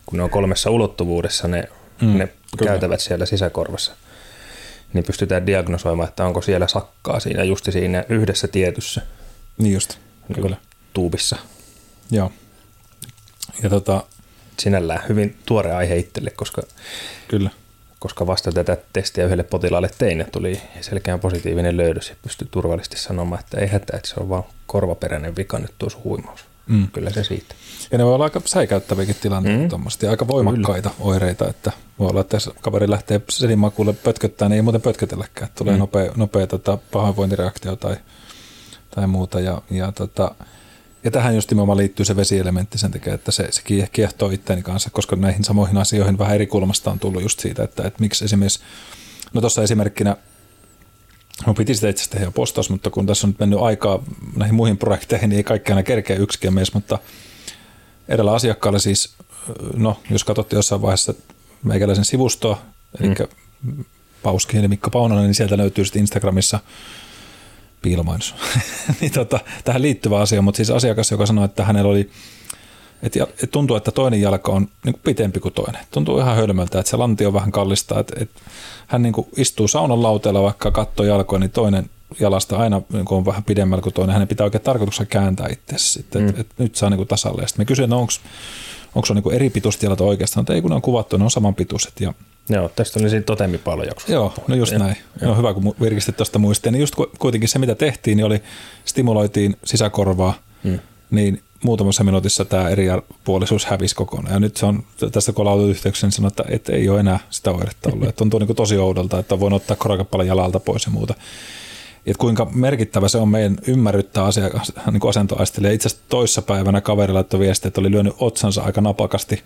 [SPEAKER 2] kun ne on kolmessa ulottuvuudessa ne, mm, ne käytävät siellä sisäkorvassa, niin pystytään diagnosoimaan, että onko siellä sakkaa siinä just siinä yhdessä tietyssä
[SPEAKER 1] niin just,
[SPEAKER 2] niin kyllä. tuubissa.
[SPEAKER 1] Joo. Ja tota,
[SPEAKER 2] Sinällään hyvin tuore aihe itselle, koska,
[SPEAKER 1] kyllä.
[SPEAKER 2] koska vasta tätä testiä yhdelle potilaalle tein ja tuli selkeän positiivinen löydös ja pystyi turvallisesti sanomaan, että ei hätää, että se on vaan korvaperäinen vika nyt tuossa huimaus. Mm. Kyllä se siitä.
[SPEAKER 1] Ja ne voi olla aika säikäyttäviäkin tilanteita, mm. aika voimakkaita Kyllä. oireita, että voi olla, että jos kaveri lähtee senimakuulle pötköttämään, niin ei muuten pötkötelläkään. Tulee mm. nopea, nopea tota, pahoinvointireaktio tai, tai muuta. Ja, ja, tota, ja tähän just nimenomaan liittyy se vesielementti sen takia, että se, se kiehtoo itteeni kanssa, koska näihin samoihin asioihin vähän eri kulmasta on tullut just siitä, että, että miksi esimerkiksi, no tuossa esimerkkinä Mä piti sitä itse tehdä postaus, mutta kun tässä on nyt mennyt aikaa näihin muihin projekteihin, niin ei kaikki aina kerkeä yksikään mies, mutta edellä asiakkaalle siis, no jos katsotte jossain vaiheessa meikäläisen sivustoa, eli mm. Pauski eli Mikko Paunonen, niin sieltä löytyy sitten Instagramissa piilomainos. niin tota, tähän liittyvä asia, mutta siis asiakas, joka sanoi, että hänellä oli et, et tuntuu, että toinen jalka on niin kuin pitempi kuin toinen. Tuntuu ihan hölmöltä, että se lanti on vähän kallista. Et, et hän niin kuin istuu saunan lauteella, vaikka katto jalkoa, niin toinen jalasta aina niin kuin on vähän pidemmällä kuin toinen. Hänen pitää oikein tarkoituksella kääntää itse sitten, mm. että et nyt saa niin kuin tasalle. Ja sitten me kysyin, onko onko se niin eri pituista jalat oikeastaan, mutta ei kun ne on kuvattu, ne on saman pituiset. Ja
[SPEAKER 2] Joo, tästä oli siinä totemipallojakso.
[SPEAKER 1] Joo, no just ja, näin. Ja. No hyvä, kun virkistit tuosta muistia. Niin just kuitenkin se, mitä tehtiin, niin oli stimuloitiin sisäkorvaa, mm. niin muutamassa minuutissa tämä eriarvoisuus hävisi kokonaan. Ja nyt se on, tästä kun on yhteyksiä, niin että, että ei ole enää sitä oiretta ollut. Että tuntuu niin tosi oudolta, että voin ottaa korakappalan jalalta pois ja muuta. Että kuinka merkittävä se on meidän ymmärryttää asiakas, niin kuin asentoaistelija. Itse asiassa toissa päivänä kaveri laittoi viesti, että oli lyönyt otsansa aika napakasti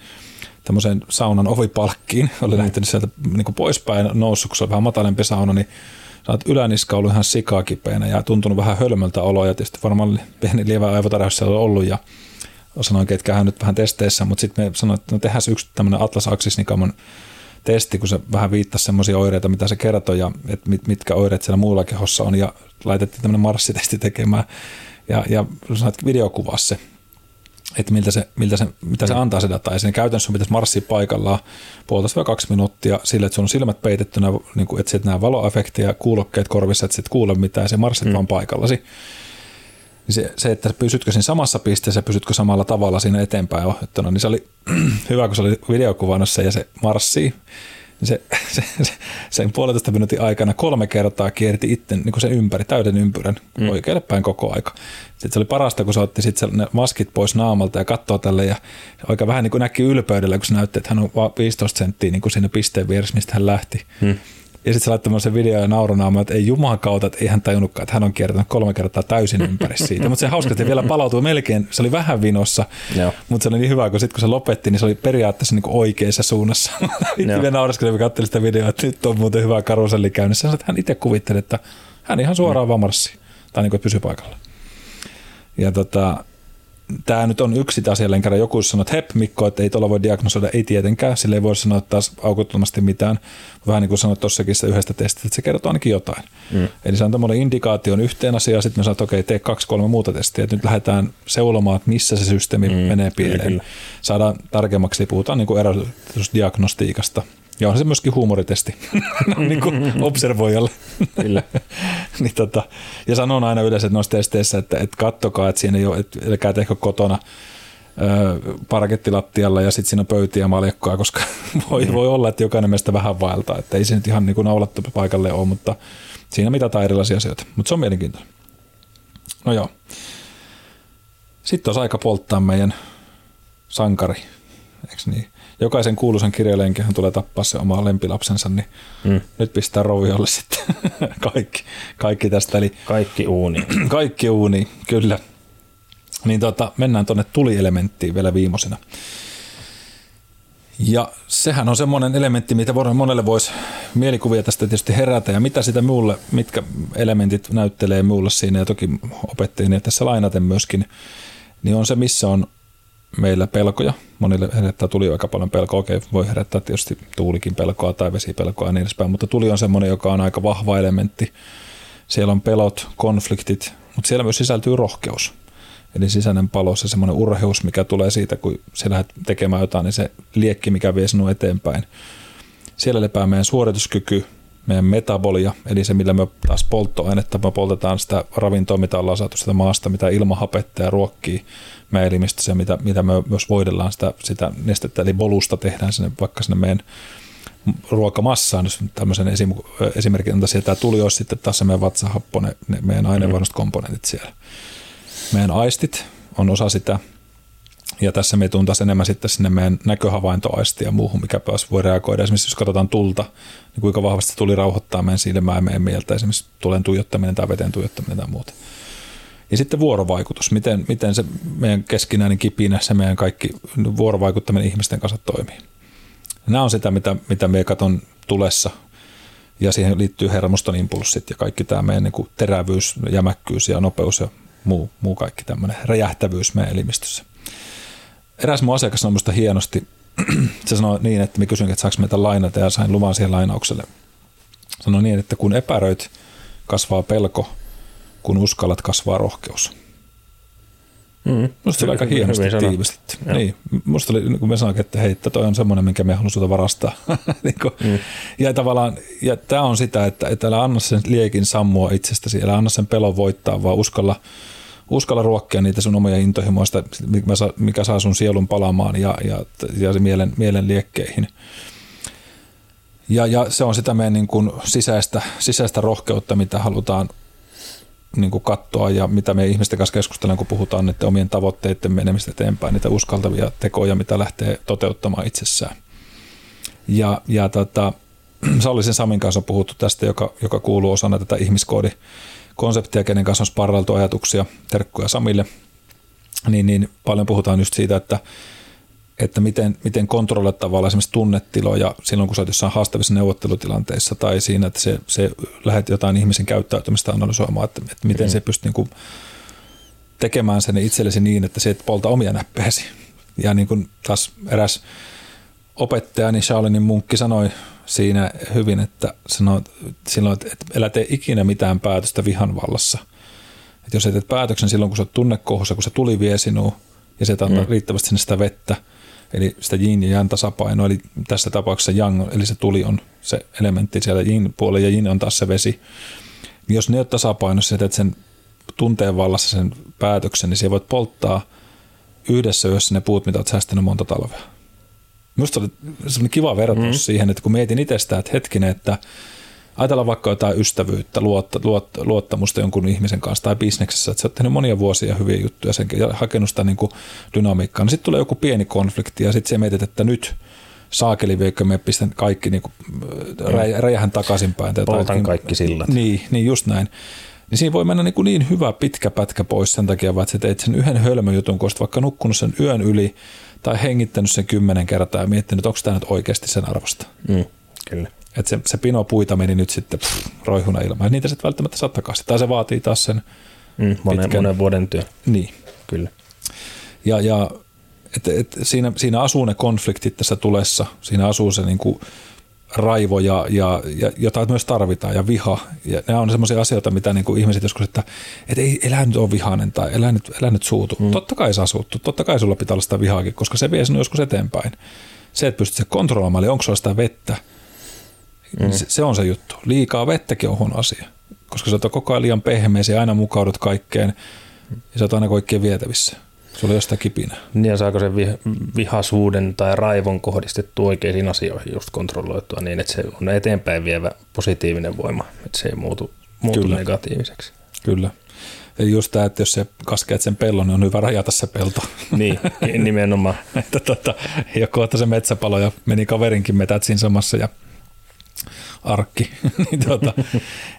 [SPEAKER 1] tämmöiseen saunan ovipalkkiin. Oli lähtenyt sieltä niin kuin poispäin noussut, kun se oli vähän matalempi sauna, niin Sanoit, yläniska ollut ihan sikakipeänä ja tuntunut vähän hölmöltä oloa ja tietysti varmaan pieni lievä aivotarjaus siellä on ollut ja sanoin, että hän nyt vähän testeissä, mutta sitten me sanoin, että no tehdään yksi tämmöinen Atlas Axis Nikamon testi, kun se vähän viittasi semmoisia oireita, mitä se kertoi ja että mit, mitkä oireet siellä muulla kehossa on ja laitettiin tämmöinen marssitesti tekemään. Ja, ja sanoit, videokuvassa se että miltä se, miltä se, mitä se antaa se data. Ja käytännössä sun pitäisi marssia paikallaan puolitoista kaksi minuuttia sille, että sun on silmät peitettynä, niin kuin, että et nämä valoefektiä, kuulokkeet korvissa, että et kuule mitään, ja se marssit mm. vaan paikallasi. Niin se, se, että pysytkö siinä samassa pisteessä, pysytkö samalla tavalla siinä eteenpäin ohjattuna, niin se oli hyvä, kun se oli videokuvannassa ja se marssii niin se, se, se, sen puolitoista minuutin aikana kolme kertaa kierti itse niin sen ympäri, täyden ympyrän mm. oikealle päin koko aika. Sitten se oli parasta, kun se otti sitten ne maskit pois naamalta ja katsoo tälle ja oikein vähän niin kuin näki ylpeydellä, kun se näytti, että hän on vain 15 senttiä niin kuin siinä pisteen vieressä, mistä hän lähti. Mm. Ja sitten se laittoi sen video ja naurunaamaan, että ei juman kautta, että ei hän tajunnutkaan, että hän on kiertänyt kolme kertaa täysin ympäri siitä. mutta se hauska, että vielä palautui melkein, se oli vähän vinossa, mutta se oli niin hyvä, kun sitten kun se lopetti, niin se oli periaatteessa niin oikeassa suunnassa. Itse vielä nauraskeli, kun katselin sitä videoa, että nyt on muuten hyvä karuselli käynnissä. Että hän itse kuvitteli, että hän ihan suoraan vaan marssi, tai niin kuin, pysyi paikalla. Ja tota, tämä nyt on yksi asia, jälleen kerran joku sanoo, että hep Mikko, että ei tuolla voi diagnosoida, ei tietenkään, sille ei voi sanoa taas aukottomasti mitään. Vähän niin kuin sanoit tuossakin sitä yhdestä testistä, että se kertoo ainakin jotain. Mm. Eli se on tämmöinen indikaatio yhteen asiaan, sitten me sanotaan, että okei, tee kaksi, kolme muuta testiä, että nyt lähdetään seulomaan, että missä se systeemi mm. menee pieleen. Saadaan tarkemmaksi, puhutaan niin kuin erotusdiagnostiikasta, ja on se myöskin huumoritesti niin kuin observoijalle. Kyllä. niin tota, ja sanon aina yleensä noissa testeissä, että, että kattokaa, että siinä ei ole, että älkää tehkö kotona parkettilattialla ja sitten siinä on pöytiä maljakkoa, koska voi, mm. voi olla, että jokainen meistä vähän vaeltaa. Että ei se nyt ihan niin kuin naulattu paikalle ole, mutta siinä mitataan erilaisia asioita. Mutta se on mielenkiintoinen. No joo. Sitten olisi aika polttaa meidän sankari, eikö niin? Jokaisen kuuluisen kirjailijankin tulee tappaa se oma lempilapsensa, niin mm. nyt pistää roviolle sitten kaikki, kaikki tästä. Eli
[SPEAKER 2] kaikki uuni.
[SPEAKER 1] kaikki uuni, kyllä. Niin tota, mennään tuonne tulielementtiin vielä viimeisenä. Ja sehän on semmoinen elementti, mitä monelle voisi mielikuvia tästä tietysti herätä, ja mitä sitä muulle, mitkä elementit näyttelee muulle siinä, ja toki opettajien tässä lainaten myöskin, niin on se, missä on meillä pelkoja. Monille herättää tuli aika paljon pelkoa. Okei, voi herättää tietysti tuulikin pelkoa tai vesipelkoa ja niin edespäin, mutta tuli on semmoinen, joka on aika vahva elementti. Siellä on pelot, konfliktit, mutta siellä myös sisältyy rohkeus. Eli sisäinen palo, se semmoinen urheus, mikä tulee siitä, kun sä lähdet tekemään jotain, niin se liekki, mikä vie sinua eteenpäin. Siellä lepää meidän suorituskyky, meidän metabolia, eli se, millä me taas polttoainetta, me poltetaan sitä ravintoa, mitä ollaan saatu sitä maasta, mitä ilma hapettaa ja ruokkii meidän elimistössä, mitä, mitä me myös voidellaan sitä, sitä nestettä, eli bolusta tehdään sinne, vaikka sinne meidän ruokamassaan, jos tämmöisen esim, esimerkin antaisin, tämä tuli olisi sitten taas se meidän vatsahappo, ne, ne meidän aineenvaihdoskomponentit siellä. Meidän aistit on osa sitä, ja tässä me tuntaisi enemmän sitten sinne meidän näköhavaintoaisti ja muuhun, mikä pääs voi reagoida. Esimerkiksi jos katsotaan tulta, niin kuinka vahvasti tuli rauhoittaa meidän silmää ja meidän mieltä, esimerkiksi tulen tuijottaminen tai veteen tuijottaminen tai muuta. Ja sitten vuorovaikutus, miten, miten se meidän keskinäinen kipinä, se meidän kaikki vuorovaikuttaminen ihmisten kanssa toimii. Nämä on sitä, mitä, mitä me katon tulessa ja siihen liittyy hermoston impulssit ja kaikki tämä meidän niin terävyys, jämäkkyys ja nopeus ja muu, muu kaikki tämmöinen räjähtävyys meidän elimistössä. Eräs mun asiakas sanoi minusta hienosti, se sanoi niin, että me kysyin, että saanko meitä lainata ja sain luvan siihen lainaukselle. Sanoi niin, että kun epäröit, kasvaa pelko, kun uskallat, kasvaa rohkeus. Mm, Minusta oli aika hienosti tiivistetty. Niin, musta oli, kun me sanoin, että hei, toi on semmoinen, minkä me haluan sulta varastaa. niin kuin, mm. Ja tavallaan, ja tämä on sitä, että, että älä anna sen liekin sammua itsestäsi, älä anna sen pelon voittaa, vaan uskalla, uskalla ruokkia niitä sun omia intohimoista, mikä saa, sun sielun palaamaan ja, ja, ja mielen, mielen liekkeihin. Ja, ja se on sitä meidän niin kuin sisäistä, sisäistä rohkeutta, mitä halutaan niin kuin katsoa ja mitä me ihmisten kanssa keskustellaan, kun puhutaan niiden omien tavoitteiden menemistä eteenpäin, niitä uskaltavia tekoja, mitä lähtee toteuttamaan itsessään. Ja, ja tota, Sallisen Samin kanssa on puhuttu tästä, joka, joka kuuluu osana tätä ihmiskoodikonseptia, kenen kanssa on sparrailtu ajatuksia, terkkuja Samille, niin, niin paljon puhutaan just siitä, että että miten, miten kontrolloida tavallaan esimerkiksi tunnetiloja silloin, kun sä oot jossain haastavissa neuvottelutilanteissa tai siinä, että se, se lähdet jotain ihmisen käyttäytymistä analysoimaan, että, että miten mm. se pystyy niin tekemään sen itsellesi niin, että se et polta omia näppeäsi. Ja niin kuin taas eräs opettajani niin Shaolinin munkki sanoi siinä hyvin, että sanoi silloin, että älä tee ikinä mitään päätöstä vihan vallassa. Että jos et teet päätöksen silloin, kun sä oot tunnekohussa, kun se tuli vie sinua ja se antaa mm. riittävästi sinne sitä vettä – eli sitä yin ja yang tasapainoa, eli tässä tapauksessa yang, eli se tuli on se elementti siellä yin puolella ja yin on taas se vesi. Niin jos ne on tasapainossa ja teet sen tunteen vallassa sen päätöksen, niin siellä voit polttaa yhdessä yössä ne puut, mitä olet säästänyt monta talvea. Minusta oli semmoinen kiva vertaus mm. siihen, että kun mietin itsestä, että hetkinen, että ajatellaan vaikka jotain ystävyyttä, luotta, luotta, luottamusta jonkun ihmisen kanssa tai bisneksessä, että sä oot tehnyt monia vuosia hyviä juttuja sen, ja hakenut sitä niin kuin dynamiikkaa, niin sitten tulee joku pieni konflikti ja sitten se mietit, että nyt saakeli veikö me pistän kaikki niin kuin, räjähän takaisinpäin.
[SPEAKER 2] Poltan niin, kaikki sillä.
[SPEAKER 1] Niin, niin just näin. Niin siinä voi mennä niin, kuin niin hyvä pitkä pätkä pois sen takia, että sä teet sen yhden hölmöjutun, kun vaikka nukkunut sen yön yli tai hengittänyt sen kymmenen kertaa ja miettinyt, onko tämä nyt oikeasti sen arvosta.
[SPEAKER 2] Mm, kyllä.
[SPEAKER 1] Että se, se pino puita meni nyt sitten pff, roihuna ilmaan. Niitä sitten välttämättä saa takaisin. Tai se vaatii taas sen
[SPEAKER 2] mm, monen, pitkän... monen vuoden työ.
[SPEAKER 1] Niin.
[SPEAKER 2] Kyllä.
[SPEAKER 1] Ja, ja et, et siinä, siinä asuu ne konfliktit tässä tulessa. Siinä asuu se niin kuin raivo, ja, ja, ja, jota myös tarvitaan, ja viha. Ja nämä on sellaisia asioita, mitä niin kuin ihmiset joskus, että, että ei, elä nyt ole vihainen tai elä nyt, elä nyt suutu. Mm. Totta kai saa suuttu, totta kai sulla pitää olla sitä vihaakin, koska se vie sinua joskus eteenpäin. Se, että pystyt se kontrolloimaan, eli onko sulla sitä vettä, Mm. Se, se on se juttu. Liikaa vettäkin on huono asia, koska sä oot koko ajan liian pehmeä, aina mukaudut kaikkeen ja sä oot aina kaikkien vietävissä. Sulla on jostain kipinä.
[SPEAKER 2] Niin ja saako se vihasuuden tai raivon kohdistettu oikeisiin asioihin just kontrolloitua niin, että se on eteenpäin vievä positiivinen voima, että se ei muutu, muutu Kyllä. negatiiviseksi.
[SPEAKER 1] Kyllä. Eli just tämä, että jos se kaskeet sen pellon, niin on hyvä rajata se pelto.
[SPEAKER 2] Niin, nimenomaan.
[SPEAKER 1] että tota, ei ole kohta se metsäpalo ja meni kaverinkin metät siinä samassa ja arkki, niin, tuota,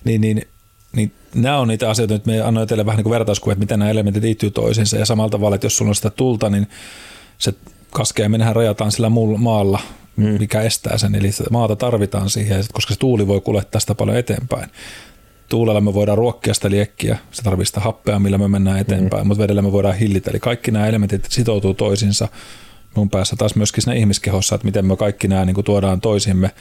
[SPEAKER 1] niin, niin, niin nämä on niitä asioita, että me annoin teille vähän niin kuin vertauskuvia, että miten nämä elementit liittyy toisiinsa ja samalla tavalla, että jos sulla on sitä tulta, niin se kaskee me rajataan sillä maalla, mm. mikä estää sen, eli sitä maata tarvitaan siihen, koska se tuuli voi kuljettaa sitä paljon eteenpäin. Tuulella me voidaan ruokkia sitä liekkiä, se tarvitsee sitä happea, millä me mennään eteenpäin, mm. mutta vedellä me voidaan hillitä. Eli kaikki nämä elementit sitoutuu toisiinsa. Mun päässä taas myöskin siinä ihmiskehossa, että miten me kaikki nämä niin kuin tuodaan toisimme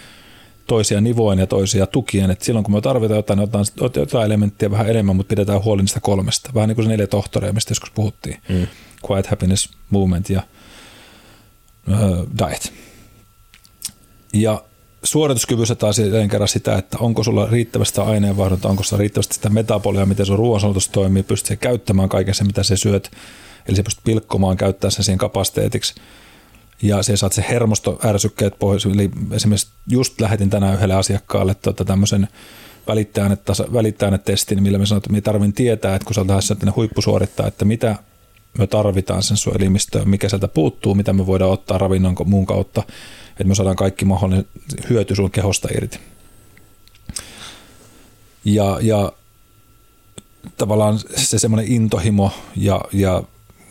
[SPEAKER 1] toisia nivoen ja toisia tukien. Et silloin kun me tarvitaan jotain, niin otetaan jotain elementtiä vähän enemmän, mutta pidetään huoli niistä kolmesta. Vähän niin kuin se neljä tohtoreja, mistä joskus puhuttiin. Mm. Quiet Happiness Movement ja uh, Diet. Ja suorituskyvyssä taas jälleen kerran sitä, että onko sulla riittävästä aineenvaihdunta, onko sulla riittävästi sitä metabolia, miten sun ruoansulutus toimii, pystyt käyttämään kaiken se, mitä se syöt, eli se pystyt pilkkomaan, käyttää sen siihen kapasiteetiksi. Ja se saat se hermostoärsykkeet pois. Eli esimerkiksi just lähetin tänään yhdelle asiakkaalle tota tämmöisen välittäjänetestin, millä me sanoin, että me tarvitsen tietää, että kun sä olet huippu suorittaa, että mitä me tarvitaan sen sun elimistöön, mikä sieltä puuttuu, mitä me voidaan ottaa ravinnon muun kautta, että me saadaan kaikki mahdollinen hyöty sun kehosta irti. Ja, ja tavallaan se semmoinen intohimo ja, ja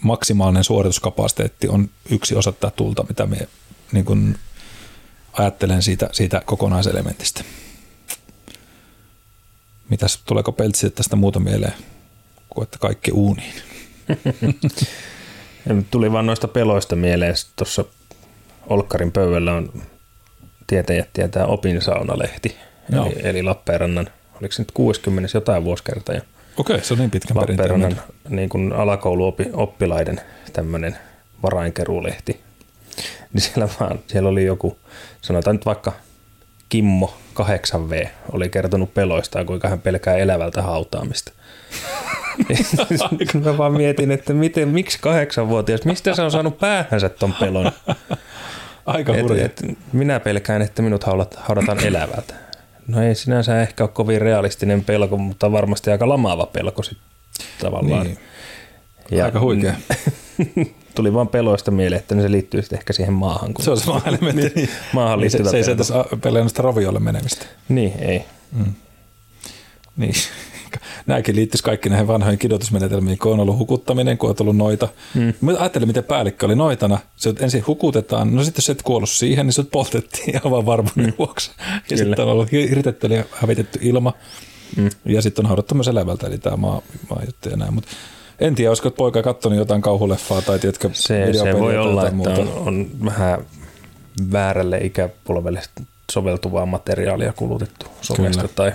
[SPEAKER 1] maksimaalinen suorituskapasiteetti on yksi osa tätä tulta, mitä me niin kuin ajattelen siitä, siitä kokonaiselementistä. Mitäs, tuleeko Peltsi tästä muuta mieleen kuin että kaikki uuniin?
[SPEAKER 2] Tuli vaan noista peloista mieleen. Tuossa Olkkarin pöydällä on tietäjät tietää opinsaunalehti, eli, eli Lappeenrannan, oliko se nyt 60 jotain vuosikerta jo.
[SPEAKER 1] Okei, se on niin pitkän
[SPEAKER 2] Lappeenrannan niin kuin alakouluoppilaiden tämmöinen varainkeruulehti. Niin siellä, vaan, siellä oli joku, sanotaan nyt vaikka Kimmo 8V, oli kertonut peloistaan, kuinka hän pelkää elävältä hautaamista. Mä vaan mietin, että miten, miksi kahdeksanvuotias, mistä se on saanut päähänsä ton pelon?
[SPEAKER 1] Aika et, et,
[SPEAKER 2] minä pelkään, että minut haudataan elävältä. No ei sinänsä ehkä ole kovin realistinen pelko, mutta varmasti aika lamaava pelko sitten tavallaan. Niin.
[SPEAKER 1] Ja, aika huikea.
[SPEAKER 2] tuli vaan peloista mieleen, että se liittyy sitten ehkä siihen maahan.
[SPEAKER 1] Kun se on se maahan elementti. niin,
[SPEAKER 2] maahan niin
[SPEAKER 1] se, se ei se tässä pelejä raviolle menemistä.
[SPEAKER 2] Niin, ei. Mm.
[SPEAKER 1] Niin nämäkin liittyisi kaikki näihin vanhoihin kidotusmenetelmiin, kun on ollut hukuttaminen, kun on tullut noita. Mm. Mä ajattelin, miten päällikkö oli noitana. Se ensin hukutetaan, no sitten jos et kuollut siihen, niin se poltettiin ihan vaan varmuuden mm. vuoksi. Ja Kyllä. sitten on ollut hirtetty ja hävitetty ilma. Mm. Ja sitten on haudattu myös elävältä, eli tämä maa, maa juttu ja näin. Mutta en tiedä, olisiko poika katsonut jotain kauhuleffaa tai tiedätkö,
[SPEAKER 2] se, se voi olla, että muuta. On, on vähän väärälle ikäpolvelle soveltuvaa materiaalia kulutettu somesta tai,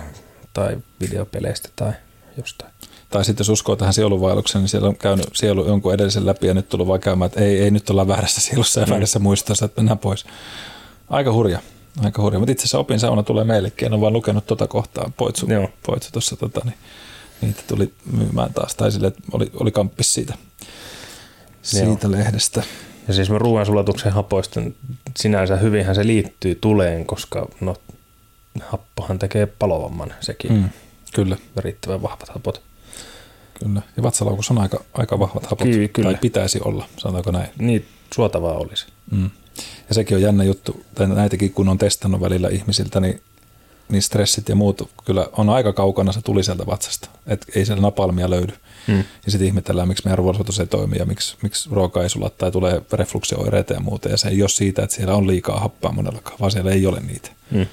[SPEAKER 2] tai videopeleistä tai jostain.
[SPEAKER 1] Tai sitten jos uskoo tähän sielunvaellukseen, niin siellä on käynyt sielu jonkun edellisen läpi ja nyt tullut vaan käymään, että ei, ei nyt olla väärässä sielussa ja mm. väärässä muistossa, että mennään pois. Aika hurja. Aika hurja. Mutta itse asiassa opin sauna tulee meillekin. En ole vaan lukenut tuota kohtaa. Poitsu, Joo. poitsu tuossa tota, niin, niitä tuli myymään taas. Tai sille, että oli, oli kamppis siitä, siitä lehdestä.
[SPEAKER 2] Ja siis ruoansulatuksen hapoista sinänsä hyvinhän se liittyy tuleen, koska no, happohan tekee palovamman sekin. Mm.
[SPEAKER 1] Kyllä.
[SPEAKER 2] Riittävän vahvat hapot.
[SPEAKER 1] Kyllä. Ja vatsalaukussa on aika, aika vahvat hapot. Ky- kyllä. Tai pitäisi olla, sanotaanko näin.
[SPEAKER 2] Niin, suotavaa olisi. Mm.
[SPEAKER 1] Ja sekin on jännä juttu, tai näitäkin kun on testannut välillä ihmisiltä, niin, niin stressit ja muut kyllä on aika kaukana se tuli sieltä vatsasta. Et ei siellä napalmia löydy. Mm. Ja sitten ihmetellään, miksi meidän ruoansuotus ei toimi ja miksi, miksi ruoka ei sula tai tulee refluksioireita ja muuta. Ja se ei ole siitä, että siellä on liikaa happaa monellakaan, vaan siellä ei ole niitä. Mm.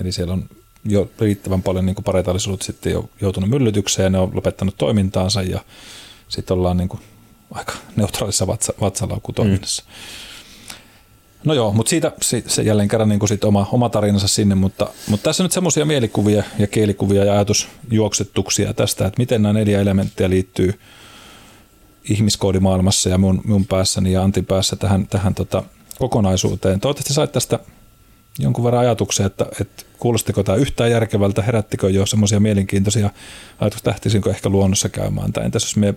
[SPEAKER 1] Eli siellä on jo riittävän paljon niin paretaalisuudet sitten jo joutunut myllytykseen, ne on lopettanut toimintaansa ja sitten ollaan niin kuin aika neutraalissa vatsa, vatsalaukutoiminnassa. Mm. No joo, mutta siitä se jälleen kerran niin kuin sit oma, oma tarinansa sinne, mutta, mutta tässä nyt semmoisia mielikuvia ja kielikuvia ja ajatusjuoksettuksia tästä, että miten nämä neljä elementtiä liittyy ihmiskoodimaailmassa ja mun, mun päässäni ja Antin päässä tähän, tähän tota kokonaisuuteen. Toivottavasti sait tästä jonkun verran ajatuksia, että, että kuulostiko tämä yhtään järkevältä, herättikö jo semmoisia mielenkiintoisia ajatuksia, lähtisinkö ehkä luonnossa käymään, tai entäs jos me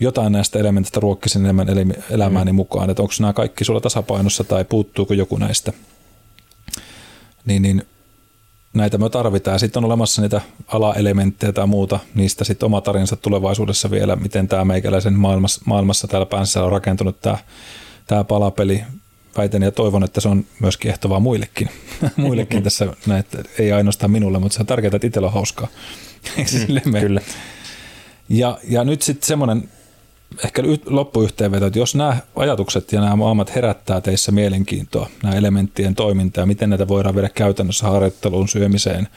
[SPEAKER 1] jotain näistä elementistä ruokkisin enemmän elämääni mm. mukaan, että onko nämä kaikki sulla tasapainossa tai puuttuuko joku näistä, niin, niin näitä me tarvitaan. Sitten on olemassa niitä alaelementtejä tai muuta, niistä sitten oma tarinsa tulevaisuudessa vielä, miten tämä meikäläisen maailmassa, maailmassa täällä päänsä on rakentunut tämä, tämä palapeli, väitän ja toivon, että se on myös kiehtovaa muillekin. muillekin tässä, näet, ei ainoastaan minulle, mutta se on tärkeää, että itsellä on hauskaa.
[SPEAKER 2] mm, kyllä.
[SPEAKER 1] Ja, ja nyt sitten semmoinen ehkä loppuyhteenveto, että jos nämä ajatukset ja nämä maailmat herättää teissä mielenkiintoa, nämä elementtien toiminta ja miten näitä voidaan viedä käytännössä harjoitteluun, syömiseen,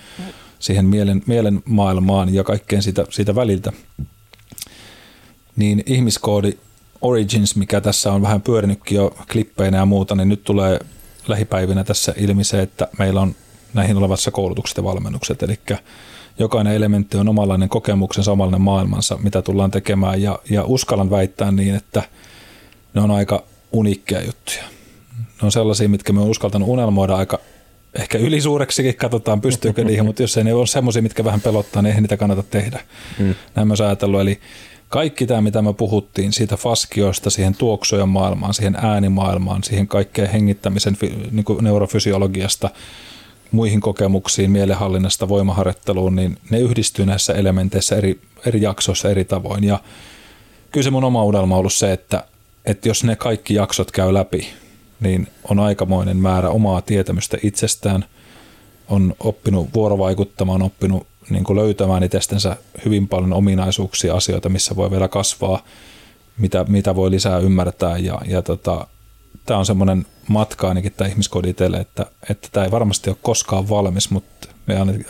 [SPEAKER 1] siihen mielen, mielen maailmaan ja kaikkeen siitä, siitä väliltä, niin ihmiskoodi Origins, mikä tässä on vähän pyörinytkin jo klippeinä ja muuta, niin nyt tulee lähipäivinä tässä ilmi se, että meillä on näihin olevassa koulutukset ja valmennukset, eli jokainen elementti on omanlainen kokemuksensa, omanlainen maailmansa, mitä tullaan tekemään, ja, ja uskallan väittää niin, että ne on aika uniikkeja juttuja. Ne on sellaisia, mitkä me on uskaltanut unelmoida aika ehkä ylisuureksikin, katsotaan pystyykö niihin, mutta jos ei ne ole semmoisia, mitkä vähän pelottaa, niin eihän niitä kannata tehdä. Mm. Näin myös ajatellut, eli kaikki tämä, mitä me puhuttiin siitä faskioista, siihen tuoksujen maailmaan, siihen äänimaailmaan, siihen kaikkeen hengittämisen niin kuin neurofysiologiasta, muihin kokemuksiin, mielenhallinnasta, voimaharjoitteluun, niin ne yhdistyy näissä elementeissä eri, eri jaksoissa eri tavoin. Ja kyllä se mun oma unelma on ollut se, että, että jos ne kaikki jaksot käy läpi, niin on aikamoinen määrä omaa tietämystä itsestään, on oppinut vuorovaikuttamaan, on oppinut niin kuin löytämään itsestänsä hyvin paljon ominaisuuksia, asioita, missä voi vielä kasvaa, mitä, mitä voi lisää ymmärtää. Ja, ja tota, tämä on semmoinen matka ainakin tämä ihmiskoodi itselle, että, että tämä ei varmasti ole koskaan valmis, mutta en,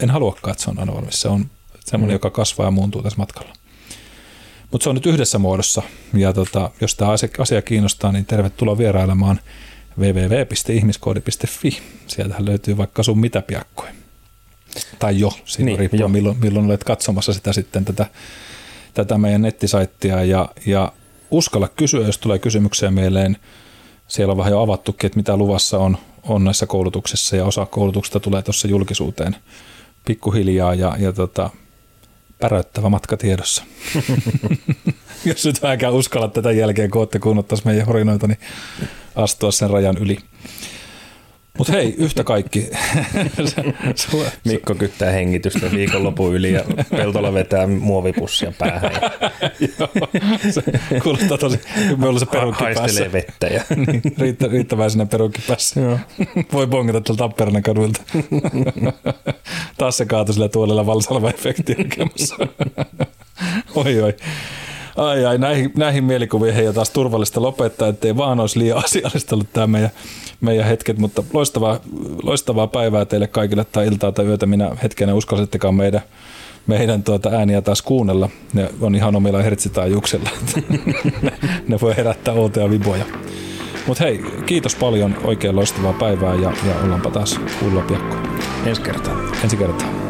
[SPEAKER 1] en haluakaan, että se on aina valmis. Se on semmoinen, mm. joka kasvaa ja muuntuu tässä matkalla. Mutta se on nyt yhdessä muodossa, ja tota, jos tämä asia, asia kiinnostaa, niin tervetuloa vierailemaan www.ihmiskoodi.fi. Sieltähän löytyy vaikka sun mitä piakkoja. Tai jo, siinä niin, riippuu jo. Milloin, milloin olet katsomassa sitä sitten tätä, tätä meidän nettisaittia. Ja, ja uskalla kysyä, jos tulee kysymyksiä mieleen. Siellä on vähän jo avattukin, että mitä luvassa on, on näissä koulutuksissa ja osa koulutuksesta tulee tuossa julkisuuteen pikkuhiljaa ja, ja tota, päräyttävä matka tiedossa. Jos nyt vähänkään uskalla tätä jälkeen, kun olette kuunnottais meidän horinoita, niin astua sen rajan yli. Mutta hei, yhtä kaikki.
[SPEAKER 2] Mikko kyttää hengitystä viikonlopun yli ja Peltola vetää muovipussia päähän.
[SPEAKER 1] se kuulostaa tosi, me ollaan se perukki
[SPEAKER 2] päässä. vettä. Ja.
[SPEAKER 1] riittä, riittäväisenä perukki päässä. Joo. Voi bongata tuolta Tapperan kadulta. Taas se kaatui sillä tuolella valsalva efekti oi oi. Ai ai, näihin, näihin mielikuviin heidän taas turvallista lopettaa, ettei vaan olisi liian asiallista ollut tämä meidän, meidän hetket, mutta loistavaa, loistavaa päivää teille kaikille tai iltaa tai yötä, minä hetkenä uskallisittekaan meidän, meidän tuota ääniä taas kuunnella. Ne on ihan omilla hertsitaajuuksilla. ne, ne voi herättää outoja viboja. Mutta hei, kiitos paljon, oikein loistavaa päivää ja, ja ollaanpa taas kuulla piakkoon.
[SPEAKER 2] Ensi kertaa.
[SPEAKER 1] Ensi kertaa.